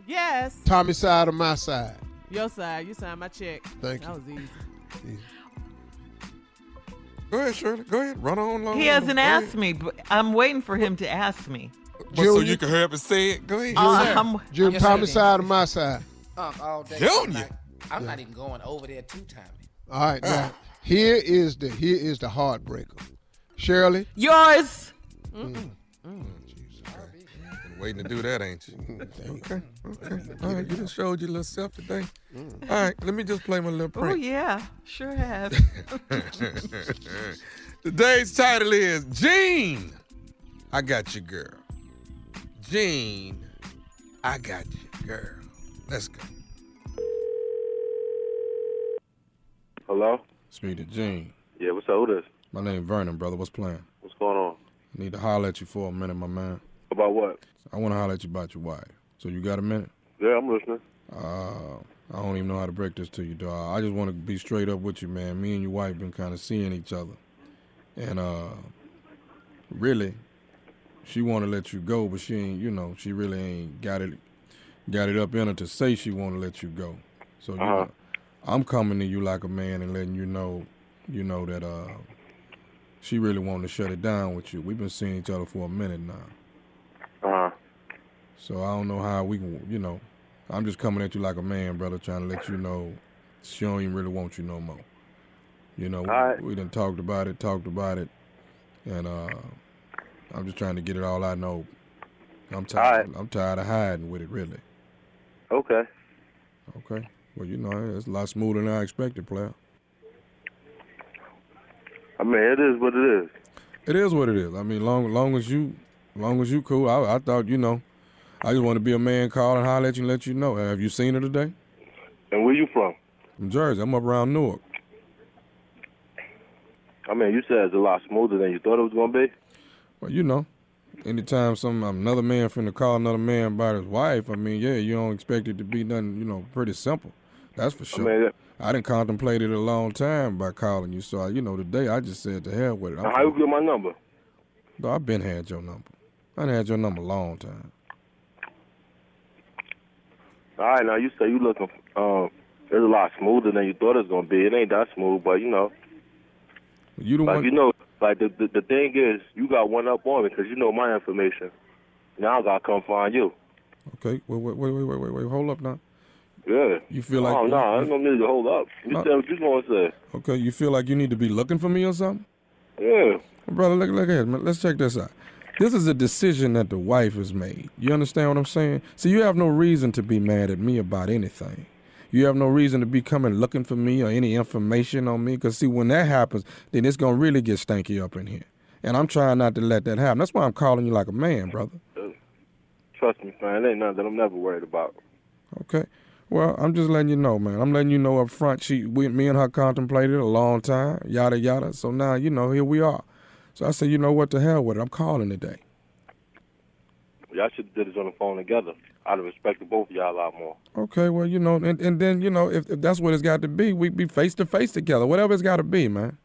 Yes. Tommy side or my side? Your side. You signed my check. Thank that you. That was easy. Go ahead, Shirley. Go ahead. Run on along. He hasn't asked me, but I'm waiting for him to ask me. But so you can hurry up and say it. Go ahead. Uh, I'm- Jim, Yes, Tommy side or my side? Um, all day. Junior. I'm, not, I'm not even going over there two times. All right, now here is the here is the heartbreaker. Shirley, Yours. Been waiting to do that, ain't you? Mm, okay. Okay. All right. You just showed your little self today. Mm. All right. Let me just play my little Oh yeah, sure have. Today's title is Gene. I got you, girl. Gene, I got you, girl. Let's go. Hello? Speak to Gene. Yeah, what's up? Who this? My name Vernon, brother. What's playing? What's going on? I Need to holler at you for a minute, my man. About what? I want to holler at you about your wife. So you got a minute? Yeah, I'm listening. Uh, I don't even know how to break this to you, dog. I just want to be straight up with you, man. Me and your wife been kind of seeing each other, and uh, really, she want to let you go, but she ain't. You know, she really ain't got it, got it up in her to say she want to let you go. So Uh-huh. know, I'm coming to you like a man and letting you know, you know that uh, she really wanted to shut it down with you. We've been seeing each other for a minute now. So I don't know how we can, you know, I'm just coming at you like a man, brother, trying to let you know she don't even really want you no more. You know, we, Alright. we done talked about it, talked about it, and uh, I'm just trying to get it all I know. I'm tired. I'm tired of hiding with it, really. Okay. Okay. Well, you know, it's a lot smoother than I expected, player. I mean, it is what it is. It is what it is. I mean, long long as you, long as you cool. I, I thought, you know, I just want to be a man, call and holler at you and let you know. Have you seen her today? And where you from? From Jersey. I'm up around Newark. I mean, you said it's a lot smoother than you thought it was going to be. Well, you know, anytime some another man finna call another man about his wife, I mean, yeah, you don't expect it to be nothing, you know, pretty simple. That's for sure. mean, I didn't contemplate it a long time by calling you, so I, you know, today I just said to hell with it. Now, how you get my number? No, I've been had your number. I done had your number a long time. All right, now you say you looking. Um, it's a lot smoother than you thought it was going to be. It ain't that smooth, but you know, You the like one. you know, like the, the the thing is, you got one up on me because you know my information. Now I gotta come find you. Okay, wait, wait, wait, wait, wait, wait. Hold up now. Yeah. You feel like Oh no, I don't need to hold up. You No. said what you gonna say. Okay, you feel like you need to be looking for me or something? Yeah. Brother, look, look here. man. Let's check this out. This is a decision that the wife has made. You understand what I'm saying? So you have no reason to be mad at me about anything. You have no reason to be coming looking for me or any information on me. Because, see, when that happens, then it's going to really get stanky up in here. And I'm trying not to let that happen. That's why I'm calling you like a man, brother. Trust me, man. It ain't nothing that I'm never worried about. Okay. Well, I'm just letting you know, man. I'm letting you know up front. She, we, me and her contemplated a long time, yada yada. So now, you know, here we are. So I said, you know what, the hell with it. I'm calling today. Y'all should have did this on the phone together. I'd have respected both of y'all a lot more. Okay, well, you know, and, and then, you know, if, if that's what it's got to be, we'd be face to face together, whatever it's got to be, man.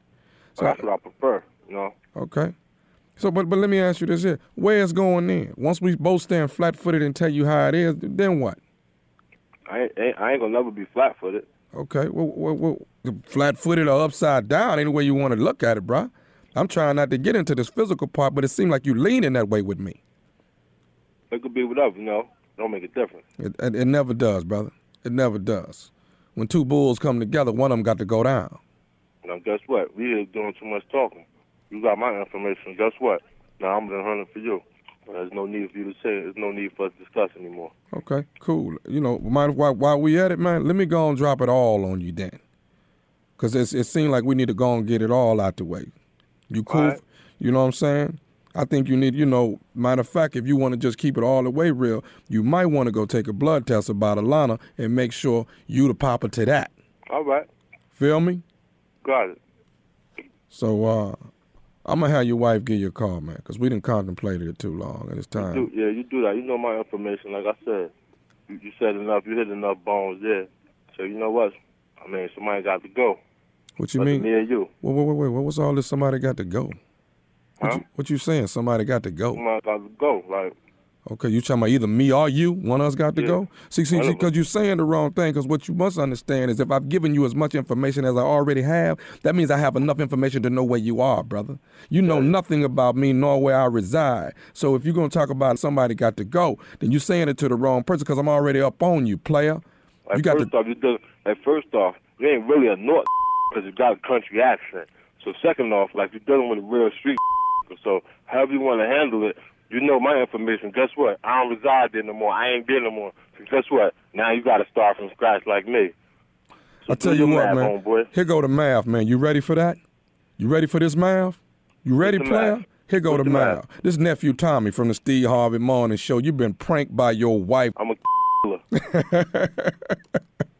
So that's what I prefer, you know. Okay. So, but but let me ask you this here: Where it's going in? Once we both stand flat footed and tell you how it is, then what? I ain't, I ain't gonna never be flat footed. Okay, well, well, well flat footed or upside down, any way you want to look at it, bruh. I'm trying not to get into this physical part, but it seemed like you leaning that way with me. It could be whatever, you know. It Don't make a difference. It, it, it never does, brother. It never does. When two bulls come together, one of them got to go down. Now, guess what? We here doing too much talking. You got my information. Guess what? Now I'm gonna hunt for you. There's no need for you to say it. There's no need for us to discuss anymore. Okay, cool. You know, mind while, while we at it, man, let me go and drop it all on you then. Because it seems like we need to go and get it all out the way. You cool? Right. You know what I'm saying? I think you need, you know, matter of fact, if you want to just keep it all the way real, you might want to go take a blood test about Alana and make sure you the papa to that. All right. Feel me? Got it. So, uh, I'm gonna have your wife give you a call, man, because we didn't contemplate it too long, and it's time. You do, yeah, you do that. You know my information. Like I said, you, you said enough. You hit enough bones there. So you know what? I mean, somebody got to go. What you mean? Me and you. Wait, wait, wait, wait. What's all this? Somebody got to go. What, Huh? you, what you saying? Somebody got to go. Somebody got to go. Like Okay, you talking about either me or you? One of us got to Yeah. go. See, see, because you're saying the wrong thing. Because what you must understand is, if I've given you as much information as I already have, that means I have enough information to know where you are, brother. You know nothing about me nor where I reside. So if you're gonna talk about somebody got to go, then you're saying it to the wrong person. Because I'm already up on you, player. Like you got first to. off, you like first off, you ain't really a North because you got a country accent. So second off, like you're dealing with a real street. So however you want to handle it, you know my information. Guess what? I don't reside there no more. I ain't there no more. So guess what? Now you got to start from scratch like me. I tell you what, man. homeboy. Here go the math, man. You ready for that? You ready for this math? You ready, player? math? Here go What's the the math. math? This nephew Tommy from the Steve Harvey Morning Show. You've been pranked by your wife. I'm a killer.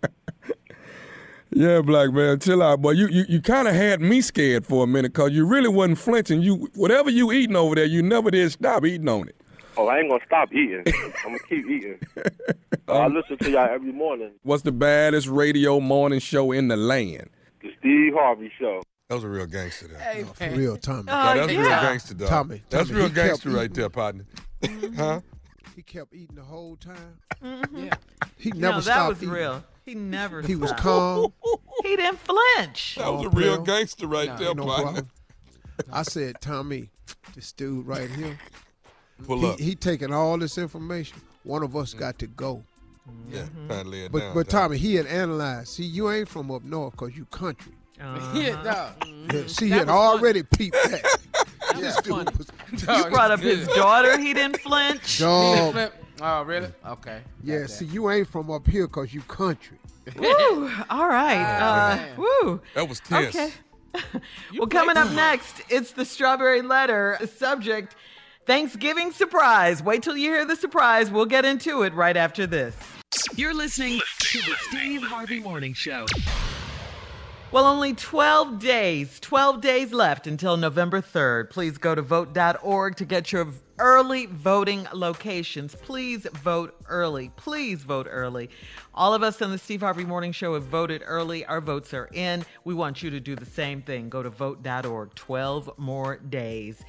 Yeah, black man, chill out, boy. You you, you kind of had me scared for a minute because you really wasn't flinching. You whatever you eating over there, you never did stop eating on it. Oh, I ain't gonna stop eating. I'm gonna keep eating. I listen to y'all every morning. What's the baddest radio morning show in the land? The Steve Harvey Show. That was a real gangster there. Hey, For real, Tommy. Oh, No, that's yeah. real gangster, dog. Tommy, that's Tommy, real he kept gangster right there, partner. Mm-hmm. huh? He kept eating the whole time. Yeah. He never no, never that stopped That was eating. real. He never. He was stopped. calm. He didn't flinch. That was a real gangster right No, there, No partner. I said, Tommy, this dude right here, Pull he, up. he taking all this information. One of us got to go. yeah, trying to lay it But down. but Tommy. Tommy, he had analyzed. See, you ain't from up north because you country. Uh-huh. Yeah, dog. Yeah, see, he had was funny. already peeped that. That this was dude funny. was You brought up his daughter. He didn't flinch. He didn't dog. Flip. Oh, really? Okay. Yeah, Got see, you ain't from up here because you country. Woo. All right. Uh, woo. that was tense. Okay. well, coming up next, it's the strawberry letter. Subject Thanksgiving surprise. Wait till you hear the surprise. We'll get into it right after this. You're listening to the Steve Harvey Morning Show. Well, only 12 days, 12 days left until November 3rd. Please go to vote.org to get your early voting locations. Please vote early. Please vote early. All of us on the Steve Harvey Morning Show have voted early. Our votes are in. We want you to do the same thing. Go to vote.org. 12 more days.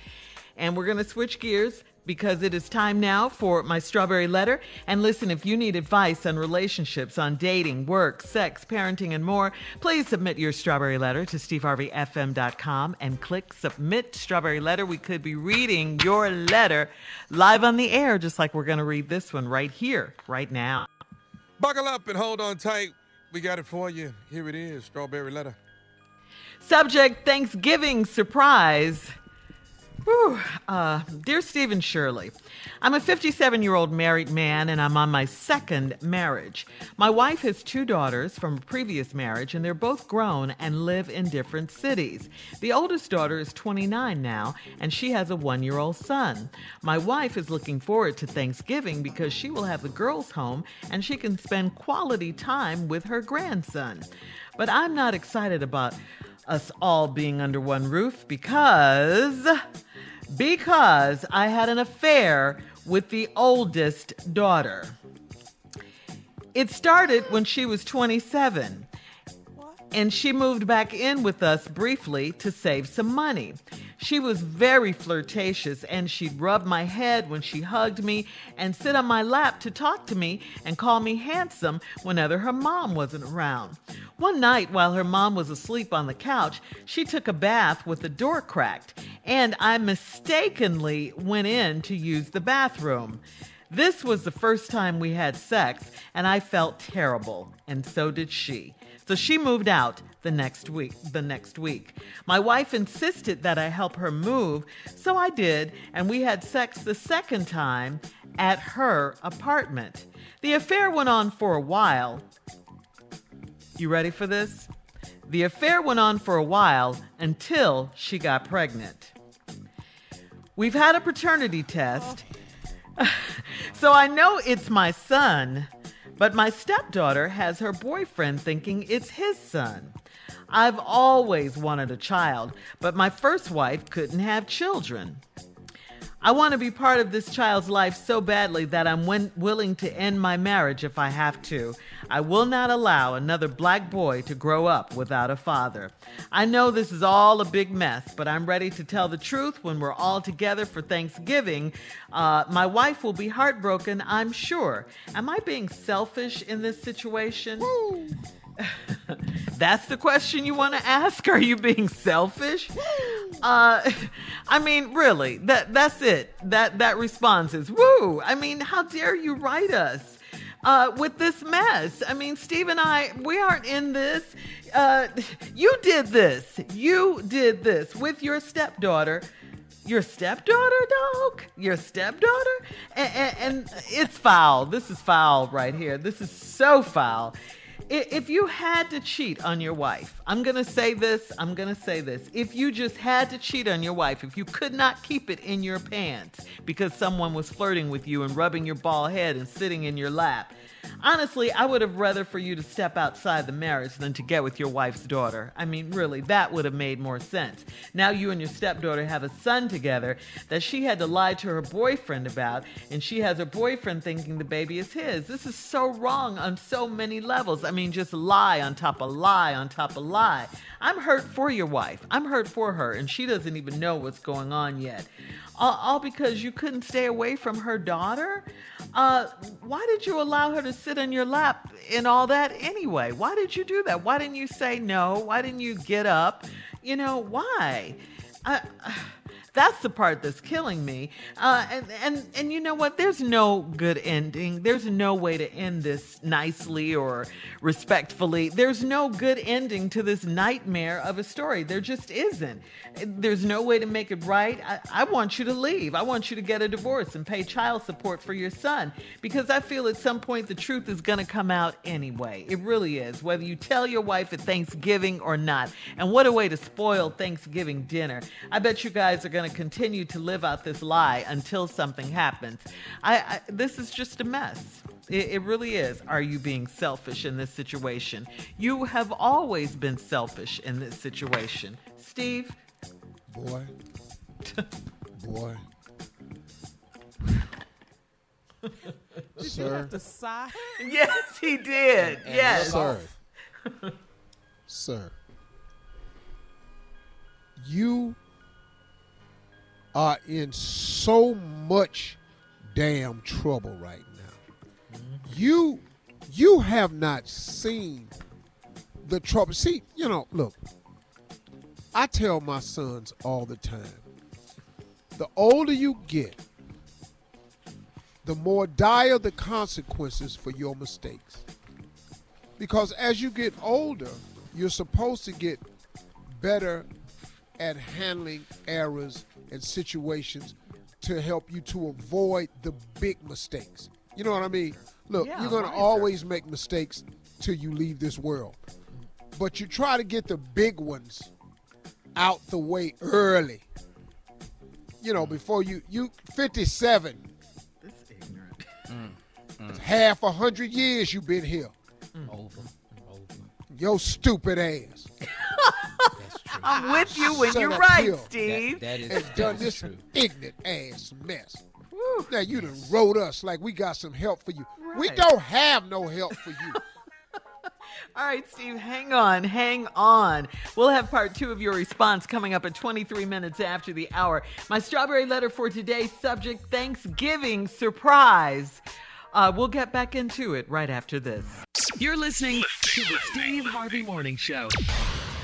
And we're going to switch gears because it is time now for my strawberry letter. And listen, if you need advice on relationships, on dating, work, sex, parenting, and more, please submit your strawberry letter to steveharveyfm.com and click submit strawberry letter. We could be reading your letter live on the air, just like we're going to read this one right here, right now. Buckle up and hold on tight. We got it for you. Here it is, strawberry letter. Subject Thanksgiving surprise. Whew. Uh, dear Stephen Shirley, I'm a 57 year old married man and I'm on my second marriage. My wife has two daughters from a previous marriage and they're both grown and live in different cities. The oldest daughter is 29 now and she has a one year old son. My wife is looking forward to Thanksgiving because she will have the girls home and she can spend quality time with her grandson. But I'm not excited about us all being under one roof because because I had an affair with the oldest daughter. It started when she was 27 and she moved back in with us briefly to save some money. She was very flirtatious and she'd rub my head when she hugged me and sit on my lap to talk to me and call me handsome whenever her mom wasn't around. One night, while her mom was asleep on the couch, she took a bath with the door cracked and I mistakenly went in to use the bathroom. This was the first time we had sex, and I felt terrible, and so did she. So she moved out the next week. The next week. My wife insisted that I help her move, so I did, and we had sex the second time at her apartment. The affair went on for a while. You ready for this? The affair went on for a while until she got pregnant. We've had a paternity test, so I know it's my son, but my stepdaughter has her boyfriend thinking it's his son. I've always wanted a child, but my first wife couldn't have children. I want to be part of this child's life so badly that I'm willing to end my marriage if I have to. I will not allow another black boy to grow up without a father. I know this is all a big mess, but I'm ready to tell the truth when we're all together for Thanksgiving. Uh, my wife will be heartbroken, I'm sure. Am I being selfish in this situation? That's the question you want to ask? Are you being selfish? Uh, I mean, really, that that's it. That that response is woo. I mean, how dare you write us? Uh, with this mess. I mean, Steve and I, we aren't in this. Uh, you did this. You did this with your stepdaughter. Your stepdaughter, dog? Your stepdaughter? And, and, and it's foul. This is foul right here. This is so foul. If you had to cheat on your wife, I'm going to say this, I'm going to say this. If you just had to cheat on your wife, if you could not keep it in your pants because someone was flirting with you and rubbing your bald head and sitting in your lap, honestly, I would have rather for you to step outside the marriage than to get with your wife's daughter. I mean, really, that would have made more sense. Now you and your stepdaughter have a son together that she had to lie to her boyfriend about, and she has her boyfriend thinking the baby is his. This is so wrong on so many levels. I mean, just lie on top of lie on top of lie. I'm hurt for your wife. I'm hurt for her, and she doesn't even know what's going on yet. All, all because you couldn't stay away from her daughter? Uh, why did you allow her to sit in your lap and all that anyway? Why did you do that? Why didn't you say no? Why didn't you get up? You know, why? I, that's the part that's killing me. Uh, and, and and you know what? There's no good ending. There's no way to end this nicely or respectfully. There's no good ending to this nightmare of a story. There just isn't. There's no way to make it right. I, I want you to leave. I want you to get a divorce and pay child support for your son because I feel at some point the truth is going to come out anyway. It really is, whether you tell your wife at Thanksgiving or not. And what a way to spoil Thanksgiving dinner. I bet you guys are going to continue to live out this lie until something happens. I, I this is just a mess. It, it really is. Are you being selfish in this situation? You have always been selfish in this situation. Steve? Boy. Boy. Did you Sir. have to sigh? Yes, he did. yes. Sir. Sir. You are in so much damn trouble right now. Mm-hmm. You you have not seen the trouble. See, you know, look. I tell my sons all the time. The older you get, the more dire the consequences for your mistakes. Because as you get older, you're supposed to get better at handling errors and situations to help you to avoid the big mistakes. You know what I mean? Look, Yeah, you're going to wiser. always make mistakes till you leave this world. But you try to get the big ones out the way early. You know, before you you 57. It's mm, mm. half a hundred years you've been here. Over. Your stupid ass. I'm with you when Set you're right, here Steve. That is, and done this true. ignorant ass mess. Now you done wrote us like we got some help for you. We don't have no help for you. All right, Steve, hang on, hang on. We'll have part two of your response coming up at 23 minutes after the hour. My strawberry letter for today, subject Thanksgiving surprise. Uh, we'll get back into it right after this. You're listening to the Steve Harvey Morning Show.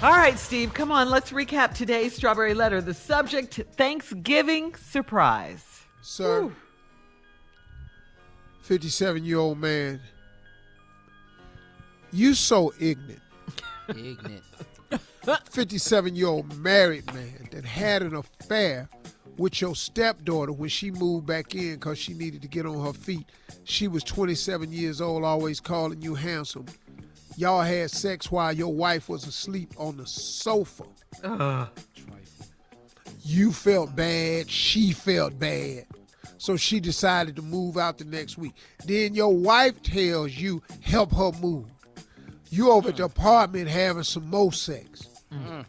All right, Steve, come on, let's recap today's strawberry letter. The subject Thanksgiving surprise. Sir, 57 year old man, you so ignorant. Ignorant. 57 year old married man that had an affair with your stepdaughter when she moved back in because she needed to get on her feet. She was 27 years old, always calling you handsome. Y'all had sex while your wife was asleep on the sofa. Ugh. You felt bad, she felt bad. So she decided to move out the next week. Then your wife tells you, help her move. You over at the apartment having some more sex. Mm-hmm.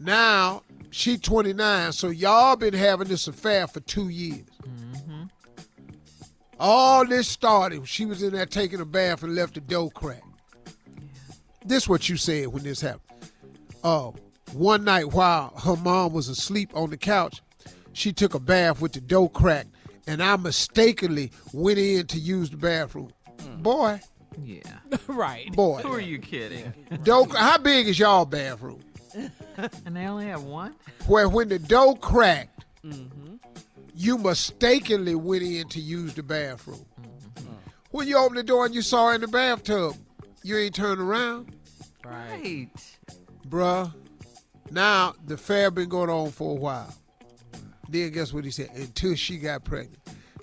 Now she 29, so y'all been having this affair for two years. Mm-hmm. All this started. When she was in there taking a bath and left the door cracked. This what you said when this happened. Oh, one night while her mom was asleep on the couch, she took a bath with the door cracked, and I mistakenly went in to use the bathroom. Hmm. Boy, Yeah. right. boy, Who are you kidding? door, how big is y'all bathroom? and they only have one? Where when the door cracked, mm-hmm. you mistakenly went in to use the bathroom. Mm-hmm. When you opened the door and you saw her in the bathtub, you ain't turned around. Right. Bruh, now the fair been going on for a while. Then guess what he said? Until she got pregnant.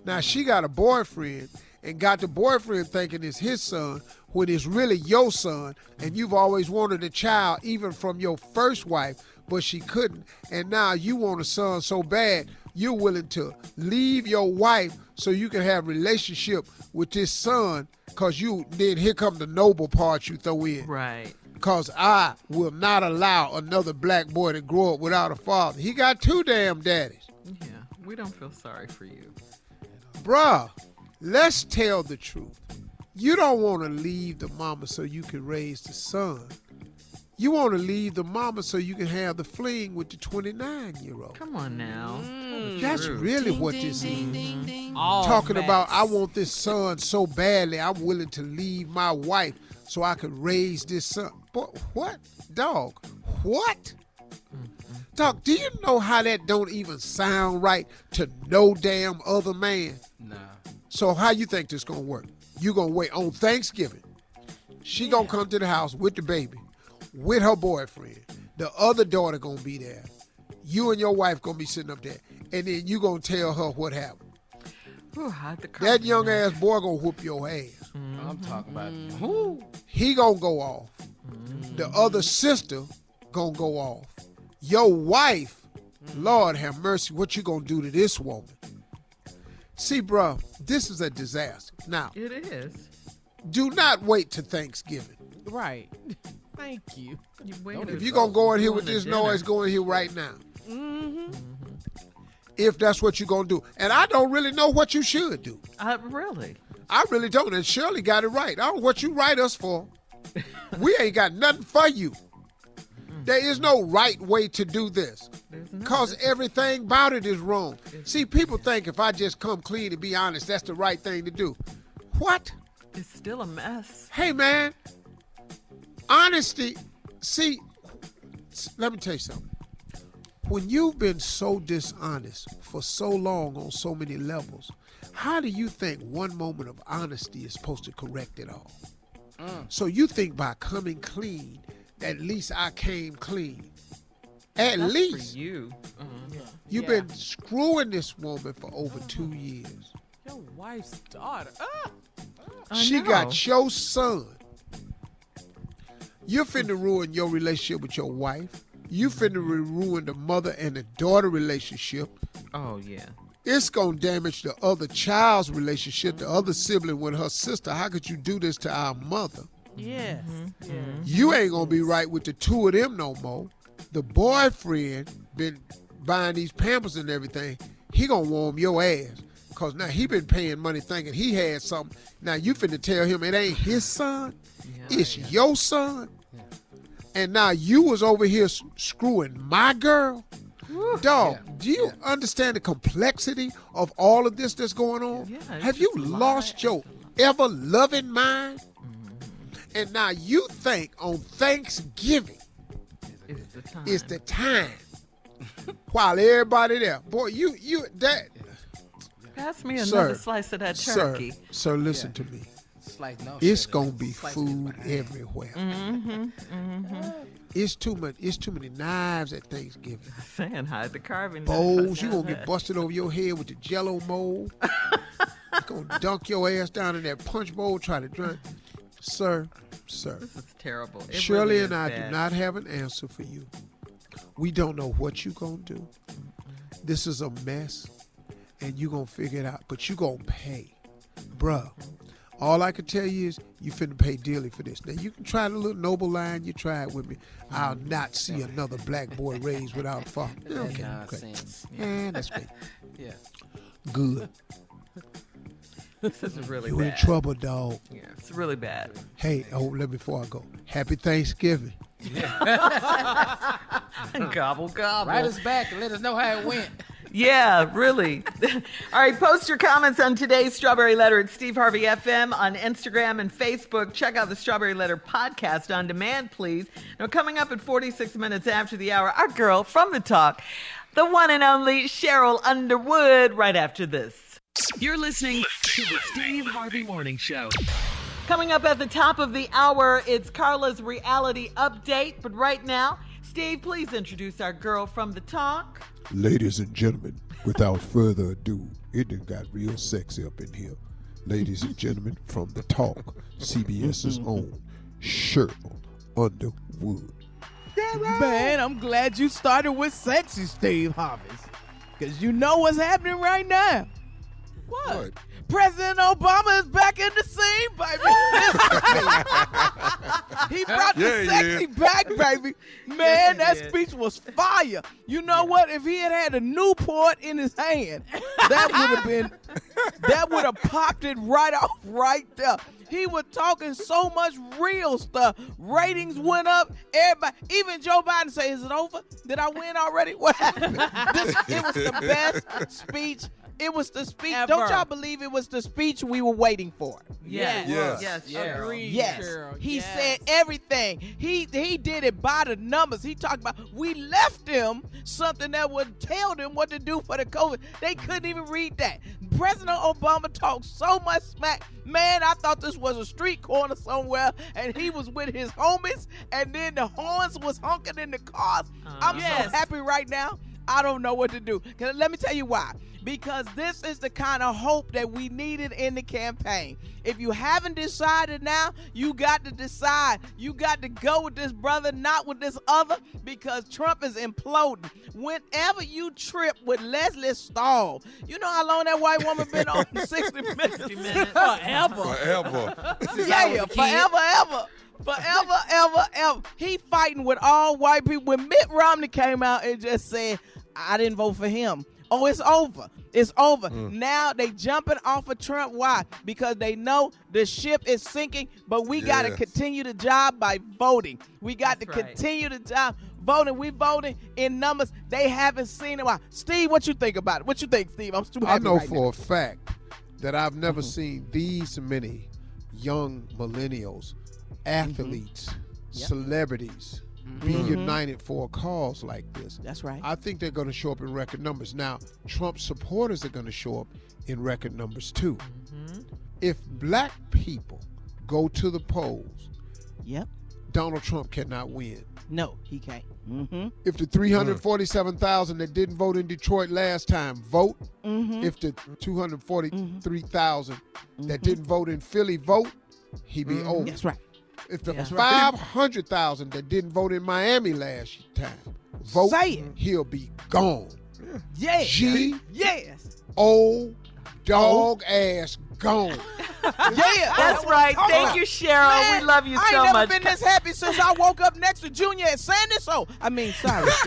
Now she got a boyfriend and got the boyfriend thinking it's his son when it's really your son, and you've always wanted a child even from your first wife, but she couldn't. And now you want a son so bad you're willing to leave your wife so you can have relationship with this son because you then here come the noble part you throw in Right. Because I will not allow another black boy to grow up without a father. He got two damn daddies. Yeah. We don't feel sorry for you. Bruh, let's tell the truth. You don't want to leave the mama so you can raise the son. You want to leave the mama so you can have the fling with the 29 year old. Come on now. That's True. really what this is. All Talking about. I want this son so badly, I'm willing to leave my wife so I can raise this son. But what? Dog, what? Dog, do you know how that don't even sound right to no damn other man? Nah. So how you think this gonna work? You gonna wait on Thanksgiving. She gonna come to the house with the baby, with her boyfriend. The other daughter gonna be there. You and your wife gonna be sitting up there, and then you gonna tell her what happened. The That young ass boy gonna whoop your ass. I'm talking about Mm-hmm. who? He gonna go off. The other sister gonna go off. Your wife, Lord have mercy, what you gonna do to this woman? See, bro, this is a disaster. Now, It is. do not wait to Thanksgiving. Right. Thank you. You If you're gonna go in here with this dinner. noise, go in here right now. Mm-hmm. If that's what you're gonna do. And I don't really know what you should do. Uh, really? I really don't. And Shirley got it right. I don't know what you write us for. we ain't got nothing for you. There is no right way to do this. Because everything about it is wrong. See, people think if I just come clean and be honest, that's the right thing to do. What? It's still a mess. Hey, man. Honesty. See, let me tell you something. When you've been so dishonest for so long on so many levels, how do you think one moment of honesty is supposed to correct it all? So you think by coming clean, at least I came clean. At That's least for you. Uh, you've been screwing this woman for over two years. Your wife's daughter. Ah. she got your son. You're finna ruin your relationship with your wife. You finna ruin the mother and the daughter relationship. Oh yeah. It's gonna damage the other child's relationship, the other sibling with her sister. How could you do this to our mother? Yes. Mm-hmm. yes. You ain't gonna be right with the two of them no more. The boyfriend been buying these pampers and everything. He gonna warm your ass. Cause now he been paying money thinking he had something. Now you finna tell him it ain't his son, it's your son. And now you was over here screwing my girl. Dog, do you understand the complexity of all of this that's going on? it's Have you lost your ever loving mind? Mm-hmm. And now you think on Thanksgiving Is the time. is the time while everybody there. Boy, you you that Pass me another Sir, slice of that sir, turkey. Sir, listen to me. It's like no. It's gonna it's be food everywhere. Mm-hmm. Mm-hmm. It's too much. It's too many knives at Thanksgiving. Saying hide the carving. Bowls, you gonna get busted over your head with the Jello mold. It's gonna dunk your ass down in that punch bowl. Try to drink, sir, sir. This is terrible. It Shirley really and I bad. do not have an answer for you. We don't know what you gonna do. This is a mess, and you gonna figure it out. But you gonna pay, bruh. All I can tell you is you finna pay dearly for this. Now you can try the little noble line you tried with me. I'll not see another black boy raised without a father. That Okay, okay. nonsense. Yeah, that's great. Yeah. Good. This is really You bad. in trouble, dog. Yeah, it's really bad. Hey, oh, let me before I go. Happy Thanksgiving. gobble gobble. Write us back and let us know how it went. Yeah, really. All right, post your comments on today's Strawberry Letter at Steve Harvey FM on Instagram and Facebook. Check out the Strawberry Letter podcast on demand, please. Now, coming up at 46 minutes after the hour, our girl from the talk, the one and only Sheryl Underwood, right after this. You're listening to the Steve Harvey Morning Show. Coming up at the top of the hour, it's Carla's reality update. But right now, Steve, please introduce our girl from the talk. Ladies and gentlemen, without further ado, it done got real sexy up in here. Ladies and gentlemen, from the talk, CBS's own Sheryl Underwood. Man, I'm glad you started with sexy Steve Harvey. Because you know what's happening right now. What? President Obama is back in the scene, baby. he brought Yeah, the sexy did. back, baby. Man, that speech was fire. You know what? If he had had a Newport in his hand, that would have been, that would have popped it right off right there. He was talking so much real stuff. Ratings went up. Everybody, even Joe Biden say, "Is it over? Did I win already? What happened?" This, it was the best speech. It was the speech. Don't y'all believe it was the speech we were waiting for? Yes. Yes. Yes, Yeah. Sheryl. Agreed, Yes, Sheryl. he Yes. said everything. He he did it by the numbers. He talked about we left them something that would tell them what to do for the COVID. They couldn't even read that. President Obama talked so much smack. Man, I thought this was a street corner somewhere, and he was with his homies, and then the horns was honking in the cars. I'm Yes. so happy right now. I don't know what to do. Let me tell you why. Because this is the kind of hope that we needed in the campaign. If you haven't decided now, you got to decide. You got to go with this brother, not with this other, because Trump is imploding. Whenever you trip with Lesley Stahl, you know how long that white woman been on 60 minutes? Forever. Forever. yeah, forever, ever. Forever, ever, ever. He fighting with all white people. When Mitt Romney came out and just said, I didn't vote for him. Oh, it's over. It's over. Mm. Now they jumping off of Trump. Why? Because they know the ship is sinking, but we got to continue the job by voting. We got That's to right. continue the job voting. We voting in numbers they haven't seen in a while. Steve, what you think about it? What you think, Steve? I'm too happy I know right for now. a fact that I've never mm-hmm. seen these many young millennials, Mm-hmm. athletes, celebrities be mm-hmm. united for a cause like this. That's right. I think they're going to show up in record numbers. Now, Trump supporters are going to show up in record numbers too. Mm-hmm. If black people go to the polls, Yep. Donald Trump cannot win. No, he can't. Mm-hmm. If the 347,000 that didn't vote in Detroit last time vote, Mm-hmm. if the 243,000 that didn't vote in Philly vote, he be over. That's right. If the right. 500,000 that didn't vote in Miami last time vote, Say it. he'll be gone. Yeah. G Yes. O dog ass gone. yeah, that's right. Thank you, Sheryl. Man, we love you so much. I so ain't never much. been this happy since I woke up next to Junior at Sandy. So I mean, sorry.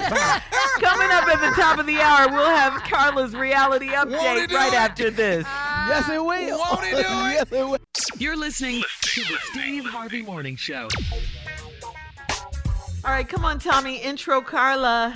Coming up at the top of the hour, we'll have Carla's reality update right it? after this. yes, it will. Won't he do it? yes, it will. You're listening to the Steve Harvey Morning Show. All right, come on, Tommy. Intro Carla.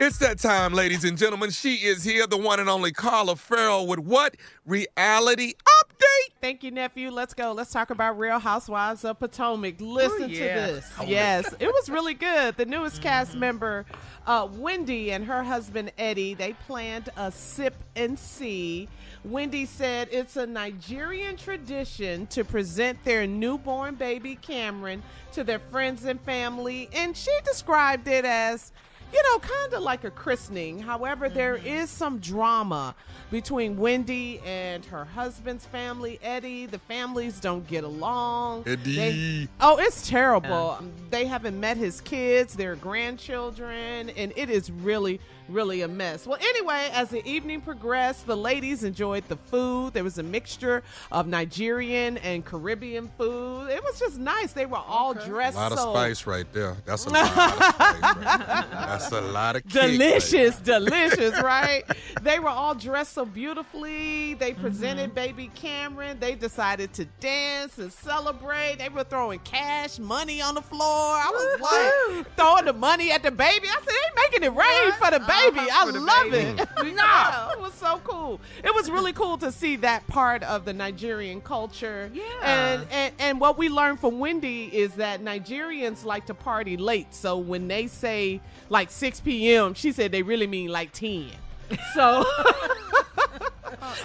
It's that time, ladies and gentlemen. She is here, the one and only Carla Ferrell with what? Reality update. Thank you, nephew. Let's go. Let's talk about Real Housewives of Potomac. Listen yeah. to this. Yes, it was really good. The newest cast member, uh, Wendy, and her husband Eddie, they planned a sip and see. Wendy said it's a Nigerian tradition to present their newborn baby Cameron to their friends and family, and she described it as you know, kind of like a christening. However, there mm-hmm. is some drama between Wendy and her husband's family, Eddie. The families don't get along. Eddie. They- oh, it's terrible. They haven't met his kids, their grandchildren, and it is really, really a mess. Well, anyway, as the evening progressed, the ladies enjoyed the food. There was a mixture of Nigerian and Caribbean food. It was just nice. They were all A dressed A lot of so spice right there. That's a lot of spice. Right? That's a lot of kick right delicious, delicious, right? They were all dressed so beautifully. They presented Mm-hmm. baby Cameron. They decided to dance and celebrate. They were throwing cash, money on the floor. I was like throwing the money at the baby. I said, they making it rain for the baby. I for the love baby. it. no, it was so cool. It was really cool to see that part of the Nigerian culture. Yeah. And and, and what we learned from Wendy is that Nigerians like to party late. So when they say like 6 p.m., she said they really mean like 10. So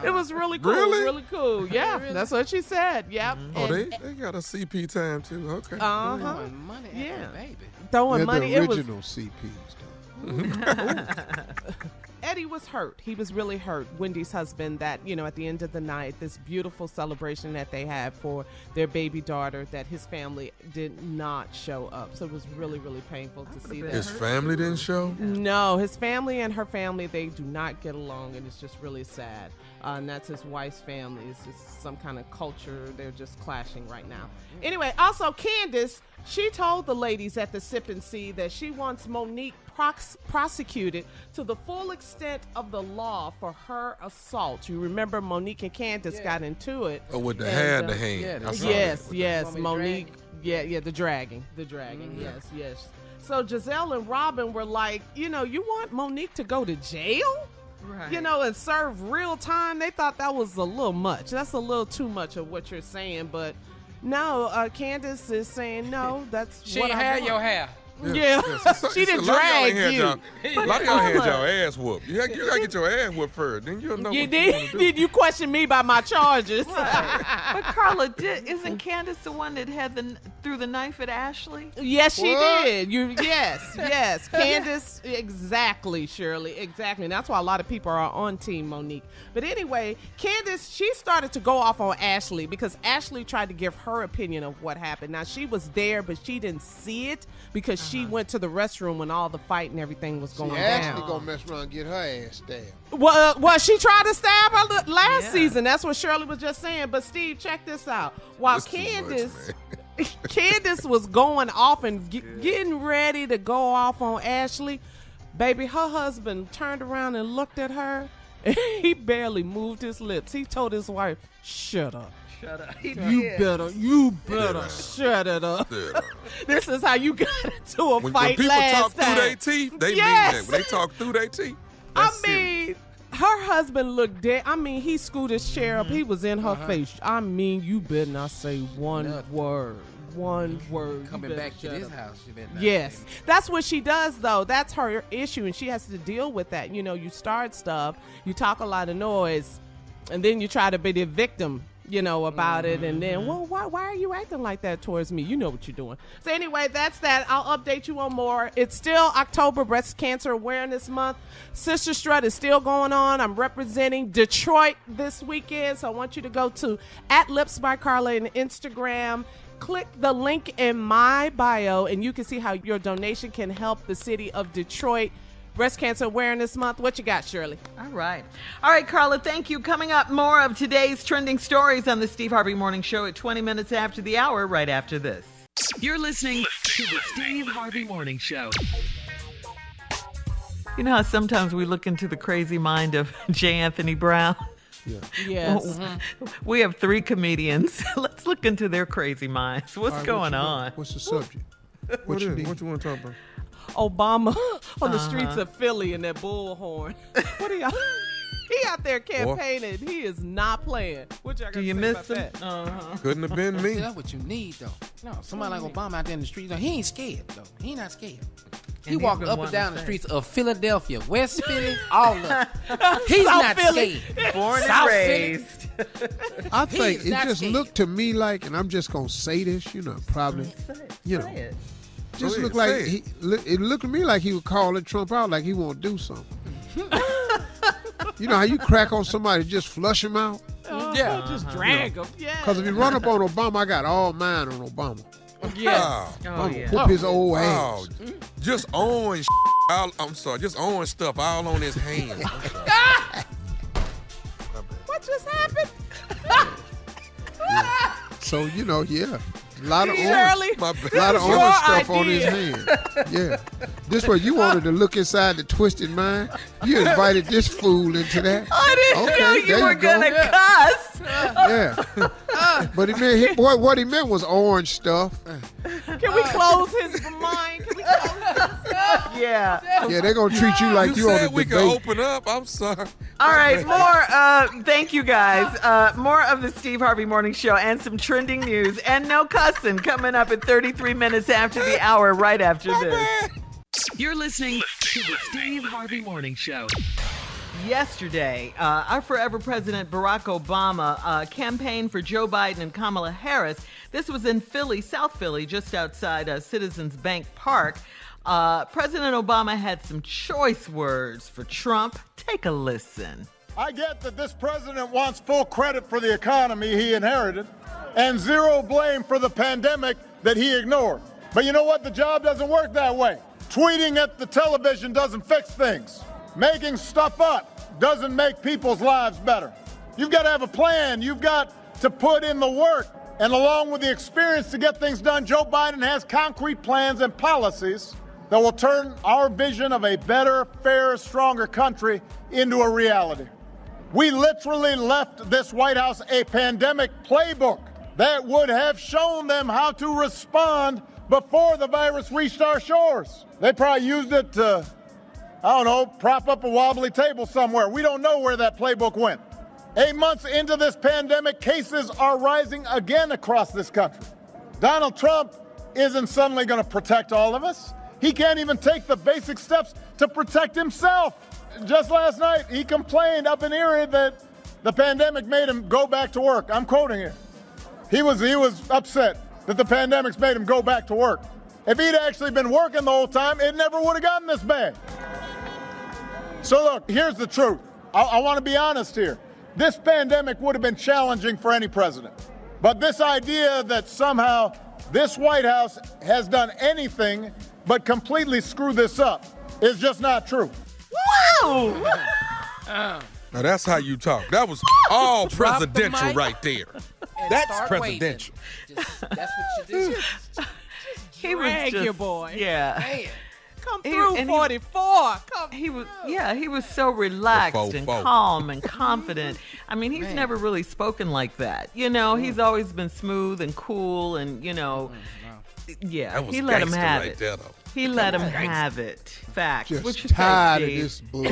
it was really cool. Really? Really cool. Yeah, that's what she said. Yep. Oh, And- they, they got a CP time too. Okay. Uh-huh. Throwing money Yeah. baby. throwing They're money. the It was original CPs, though. Eddie was hurt. He was really hurt. Wendy's husband, that, you know, at the end of the night, this beautiful celebration that they had for their baby daughter, that his family did not show up. So it was really, really painful to see that. His family didn't show. No, his family and her family, they do not get along, and it's just really sad. Uh, and that's his wife's family. It's just some kind of culture. They're just clashing right now. Anyway, also, Candace, she told the ladies at the Sip and See that she wants Monique prox- prosecuted to the full extent of the law for her assault. You remember Monique and Candace got into it. Oh, with the And, hand, uh, the hand. yeah, I the- saw Yes, yes, Mommy Monique. Yeah, yeah, the dragging, the dragging. Yes, yes. So Gizelle and Robyn were like, you know, you want Monique to go to jail? Right. You know, and serve real time. They thought that was a little much. That's a little too much of what you're saying. But no, uh, Candace is saying no. That's She what I had want. your hair. Yeah, So- she didn't a of y'all drag you. y'all- A lot of y'all had Carla. y'all ass whooped. You, got- you gotta get your ass whooped first. Then you'll know You what you wanna did? do. Did you question me by my charges? but Carla, did, isn't Candace the one that had the threw the knife at Ashley? Yes, she What? did. You yes, yes. Candace, exactly, Shirley, exactly. And that's why a lot of people are on Team Monique. But anyway, Candace, she started to go off on Ashley because Ashley tried to give her opinion of what happened. Now she was there, but she didn't see it because she went to the restroom when all the fight and everything was going She down. actually gonna mess around and get her ass stabbed. Well, uh, well, she tried to stab her l- last season. That's what Shirley was just saying. But Steve, check this out. While That's too much, Candace, Candace was going off and ge- getting ready to go off on Ashley, baby, her husband turned around and looked at her. And he barely moved his lips. He told his wife, "Shut up." Shut up. You better, you better shut it up. this is how you got into a When, when fight people last talk time. through their teeth, they Yes. mean that. When they talk through their teeth, I that's mean, her husband looked dead. I mean, he scooted his chair up. He was in her Uh-huh. face. I mean, you better not say one Nothing. word. One word. Coming back to this up. house, you better not Yes, that's what she does, though. That's her issue, and she has to deal with that. You know, you start stuff, you talk a lot of noise, and then you try to be the victim. You know about it, and then, mm-hmm. well, why, why are you acting like that towards me? You know what you're doing. So anyway, that's that. I'll update you on more. It's still October Breast Cancer Awareness Month. Sister Strut is still going on. I'm representing Detroit this weekend, so I want you to go to at Lips by Carla on Instagram click the link in my bio and you can see how your donation can help the city of Detroit Breast Cancer Awareness Month. What you got, Shirley? All right. All right, Carla, thank you. Coming up, more of today's trending stories on the Steve Harvey Morning Show at 20 minutes after the hour, right after this. You're listening to the Steve Harvey Morning Show. You know how sometimes we look into the crazy mind of J. Anthony Brown? Yeah. Yes. Well, mm-hmm. we have three comedians. Let's look into their crazy minds. What's All right, going what on? want? What's the subject? What, What you is- need? what you want to talk about? Obama on the Uh-huh. streets of Philly in that bullhorn. What are y'all? He out there campaigning. He is not playing. What y'all Do you say miss about him? that? Uh-huh. Couldn't have been me. that's what you need, though. No, somebody like Obama out there in the streets, he ain't scared, though. He not scared. He And he's walked up and down the streets of Philadelphia, West Philly, all of. He's South not Philly. scared. Born and South Philly. raised. I think it just scared. looked to me like, and I'm just gonna say this, you know, probably, you know, Say it. Just Go look like he. It looked to me like he was calling Trump out, like he want to do something. you know how you crack on somebody, just flush him out. Uh-huh. Yeah. Just drag him. Yeah. Because if you run up on Obama, I got all mine on Obama. Oh, yes. Oh, Oh, yeah. gonna whoop his old oh, ass. just on. All, I'm sorry, just on stuff all on his hands. What just happened? So you know, yeah, a lot of orange, Shirley. My bad. a lot of orange stuff on his hand. Yeah, this way you wanted to look inside the twisted mind. You invited this fool into that. I didn't Okay, know there you were you go. going to cuss. Yeah, but he meant he, boy, what he meant was orange stuff. Can we close his mind? Yeah. Yeah, they're gonna treat you like you you, on the a we could debate. open up. I'm sorry. All right, more. Uh, thank you guys. Uh, more of the Steve Harvey Morning Show and some trending news and no cussing coming up at 33 minutes after the hour, right after this. You're listening to the Steve Harvey Morning Show. Yesterday, uh, our forever president Barack Obama uh, campaigned for Joe Biden and Kamala Harris. This was in Philly, South Philly, just outside uh, Citizens Bank Park. Uh, President Obama had some choice words for Trump. Take a listen. I get that this president wants full credit for the economy he inherited and zero blame for the pandemic that he ignored. But you know what? The job doesn't work that way. Tweeting at the television doesn't fix things. Making stuff up doesn't make people's lives better. You've got to have a plan. You've got to put in the work. And along with the experience to get things done, Joe Biden has concrete plans and policies that will turn our vision of a better, fairer, stronger country into a reality. We literally left this White House a pandemic playbook that would have shown them how to respond before the virus reached our shores. They probably used it to, I don't know, prop up a wobbly table somewhere. We don't know where that playbook went. Eight months into this pandemic, cases are rising again across this country. Donald Trump isn't suddenly going to protect all of us. He can't even take the basic steps to protect himself. Just last night, he complained up in Erie that the pandemic made him go back to work. I'm quoting here. He was he was upset that the pandemic's made him go back to work. If he'd actually been working the whole time, it never would have gotten this bad. So look, here's the truth. I, I want to be honest here. This pandemic would have been challenging for any president. But this idea that somehow this White House has done anything but completely screw this up is just not true. Woo! Now that's how you talk. That was all Drop presidential mic. right there. And That's presidential. Just, that's what you do. He was just, your boy. Yeah. Man. Come through, he- 44. Come He was, yeah, he was so relaxed The and fofo. calm and confident. I mean, he's Man. never really spoken like that. You know, he's mm. always been smooth and cool, and you know, mm-hmm. Yeah, That was he let him have right it. there, though. He let him have it. Fact. Just what you tired say, of this bull.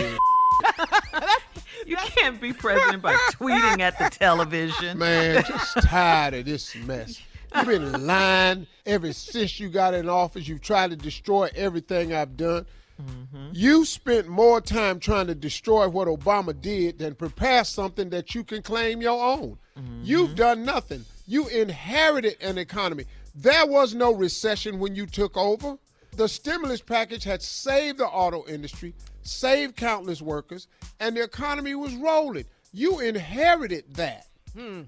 You can't be president by tweeting at the television. Man, just tired of this mess. You've been lying ever since you got in office. You've tried to destroy everything I've done. Mm-hmm. You spent more time trying to destroy what Obama did than prepare something that you can claim your own. You've mm-hmm. done nothing. You inherited an economy. There was no recession when you took over. The stimulus package had saved the auto industry, saved countless workers, and the economy was rolling. You inherited that.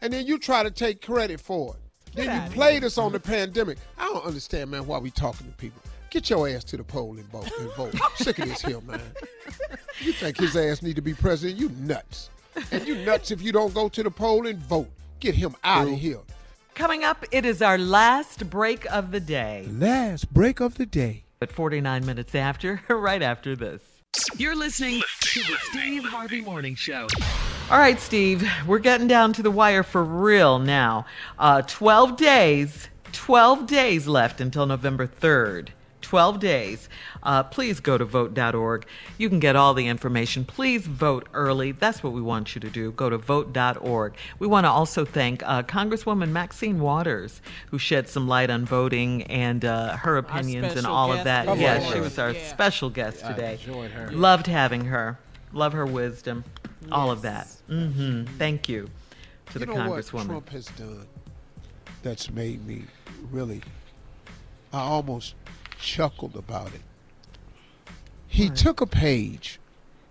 And then you try to take credit for it. Then you played us on the pandemic. I don't understand, man, why we talking to people. Get your ass to the poll and vote. And vote. I'm sick of this here, man. You think his ass need to be president? You nuts. And you nuts if you don't go to the poll and vote. Get him out of here. Coming up, it is our last break of the day. Last break of the day. At 49 minutes after, right after this. You're listening to the Steve Harvey Morning Show. All right, Steve, we're getting down to the wire for real now. Uh, 12 days, 12 days left until November 3rd. 12 days. Uh, please go to vote.org. You can get all the information. Please vote early. That's what we want you to do. Go to vote.org. We want to also thank uh, Congresswoman Maxine Waters, who shed some light on voting and uh, her opinions and special all of that. today. Yes, Come she was our Yeah. special guest I today. enjoyed her. Loved having her. Love her wisdom. All of that. hmm Thank you to you the know Congresswoman. what Trump has done that's made me really, I almost chuckled about it. He took a page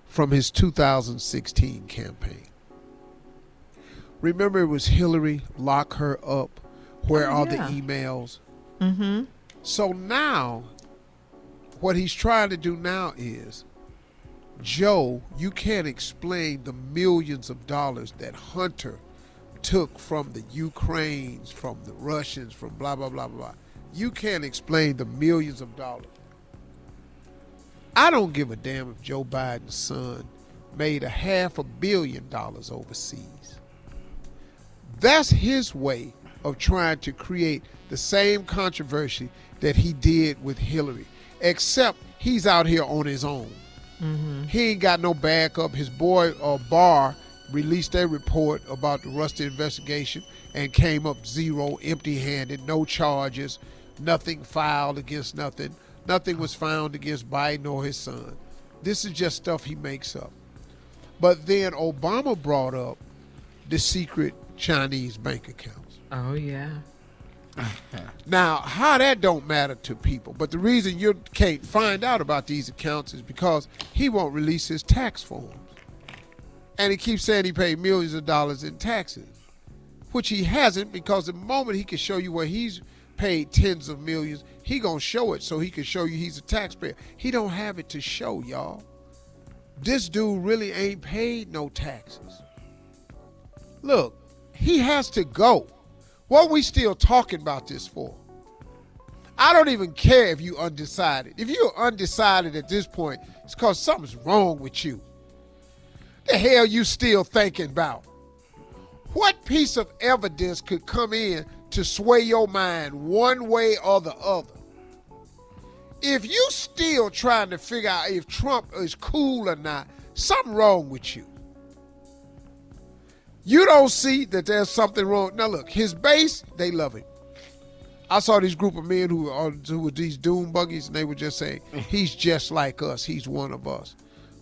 from his 2016 campaign. Remember, it was Hillary, lock her up. Where Oh, are yeah. the emails? Mm-hmm. So now, what he's trying to do now is, Joe, you can't explain the millions of dollars that Hunter took from the Ukraines, from the Russians, from blah, blah, blah, blah. You can't explain the millions of dollars. I don't give a damn if Joe Biden's son made a half a billion dollars overseas. That's his way of trying to create the same controversy that he did with Hillary, except he's out here on his own. He ain't got no backup. His boy uh, Barr released a report about the Russia investigation and came up zero, empty-handed, no charges, nothing filed against nothing. Nothing was found against Biden or his son. This is just stuff he makes up. But then Obama brought up the secret Chinese bank accounts. Oh, yeah. Now, how that don't matter to people, but the reason you can't find out about these accounts is because he won't release his tax forms. And he keeps saying he paid millions of dollars in taxes, which he hasn't because the moment he can show you where he's paid tens of millions, he to show it so he can show you he's a taxpayer. He don't have it to show, y'all. This dude really ain't paid no taxes. Look, he has to go. What we still talking about this for? I don't even care if you undecided. If you're undecided at this point, it's because something's wrong with you. The hell you still thinking about? What piece of evidence could come in to sway your mind one way or the other? If you still trying to figure out if Trump is cool or not, something wrong with you. You don't see that there's something wrong. Now look, his base, they love him. I saw this group of men who are who were these doom buggies, and they were just saying, "He's just like us. He's one of us."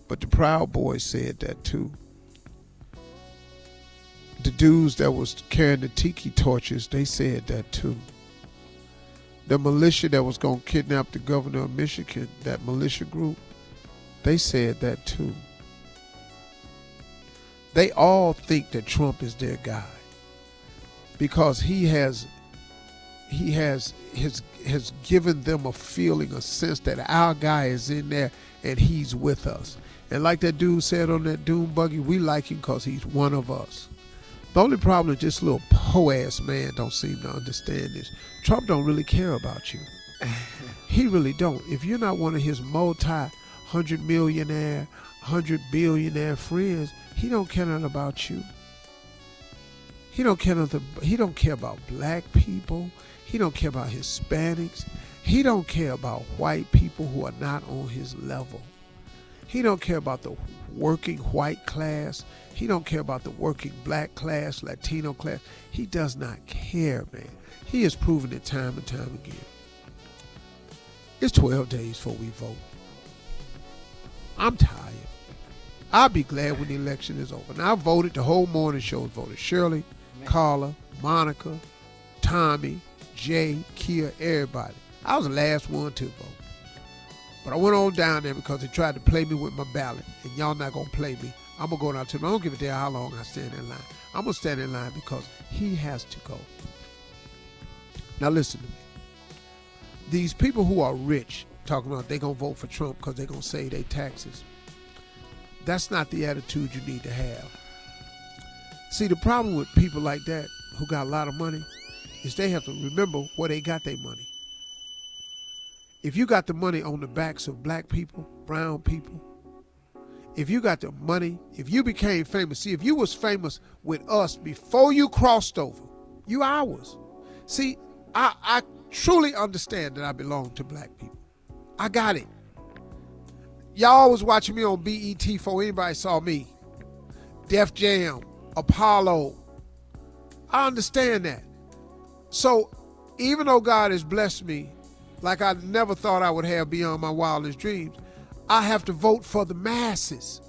But the Proud Boys said that too. The dudes that was carrying the tiki torches, they said that too. The militia that was going to kidnap the governor of Michigan, that militia group, they said that too. They all think that Trump is their guy because he has he has has has given them a feeling, a sense that our guy is in there and he's with us. And like that dude said on that doom buggy, we like him because he's one of us. The only problem is this little po ass man don't seem to understand this. Trump don't really care about you. he really don't. If you're not one of his multi hundred millionaire, hundred billionaire friends, he don't care nothing about you. He don't care nothing. He don't care about black people. He don't care about Hispanics. He don't care about white people who are not on his level. He don't care about the working white class. He don't care about the working black class, Latino class. He does not care, man. He has proven it time and time again. It's 12 days before we vote. I'm tired. I'll be glad when the election is over. Now I voted. The whole morning show voted. Shirley, Carla, Monica, Tommy, Jay, Kia, everybody. I was the last one to vote. But I went on down there because they tried to play me with my ballot, and y'all not gonna play me. I'm gonna go down to. I don't give a damn how long I stand in line. I'm gonna stand in line because he has to go. Now listen to me. These people who are rich talking about they gonna vote for Trump because they gonna save their taxes. That's not the attitude you need to have. See, the problem with people like that who got a lot of money is they have to remember where they got their money. If you got the money on the backs of black people, brown people, if you got the money, if you became famous, see, if you was famous with us before you crossed over, you ours. See, I, I truly understand that I belong to black people. I got it. Y'all was watching me on BET before anybody saw me. Def Jam, Apollo. I understand that. So even though God has blessed me like I never thought I would have beyond my wildest dreams, I have to vote for the masses.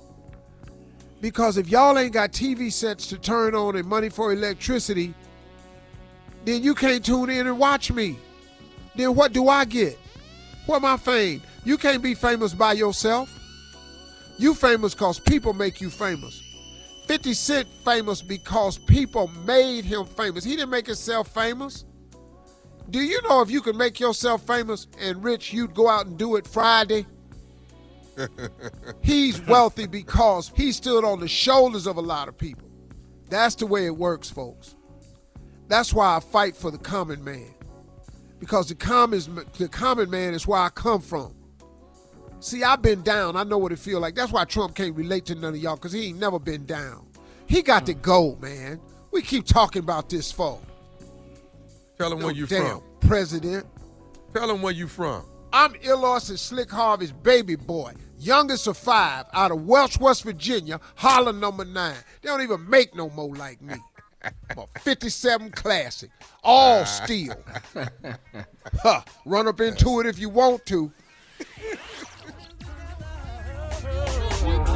Because if y'all ain't got TV sets to turn on and money for electricity, then you can't tune in and watch me. Then what do I get? What my fame? You can't be famous by yourself. You famous because people make you famous. 50 Cent famous because people made him famous. He didn't make himself famous. Do you know if you could make yourself famous and rich, you'd go out and do it Friday? He's wealthy because he stood on the shoulders of a lot of people. That's the way it works, folks. That's why I fight for the common man. Because the common, the common man is where I come from. See, I've been down. I know what it feel like. That's why Trump can't relate to none of y'all, because he ain't never been down. He got to go, man. We keep talking about this for. Tell him No where you from. President. Tell him where you from. I'm Eloise and Slick Harvey's baby boy, youngest of five, out of Welch, West Virginia, Holler number nine. They don't even make no more like me. I'm a 57 classic, all ah. steel. huh, run up into it if you want to.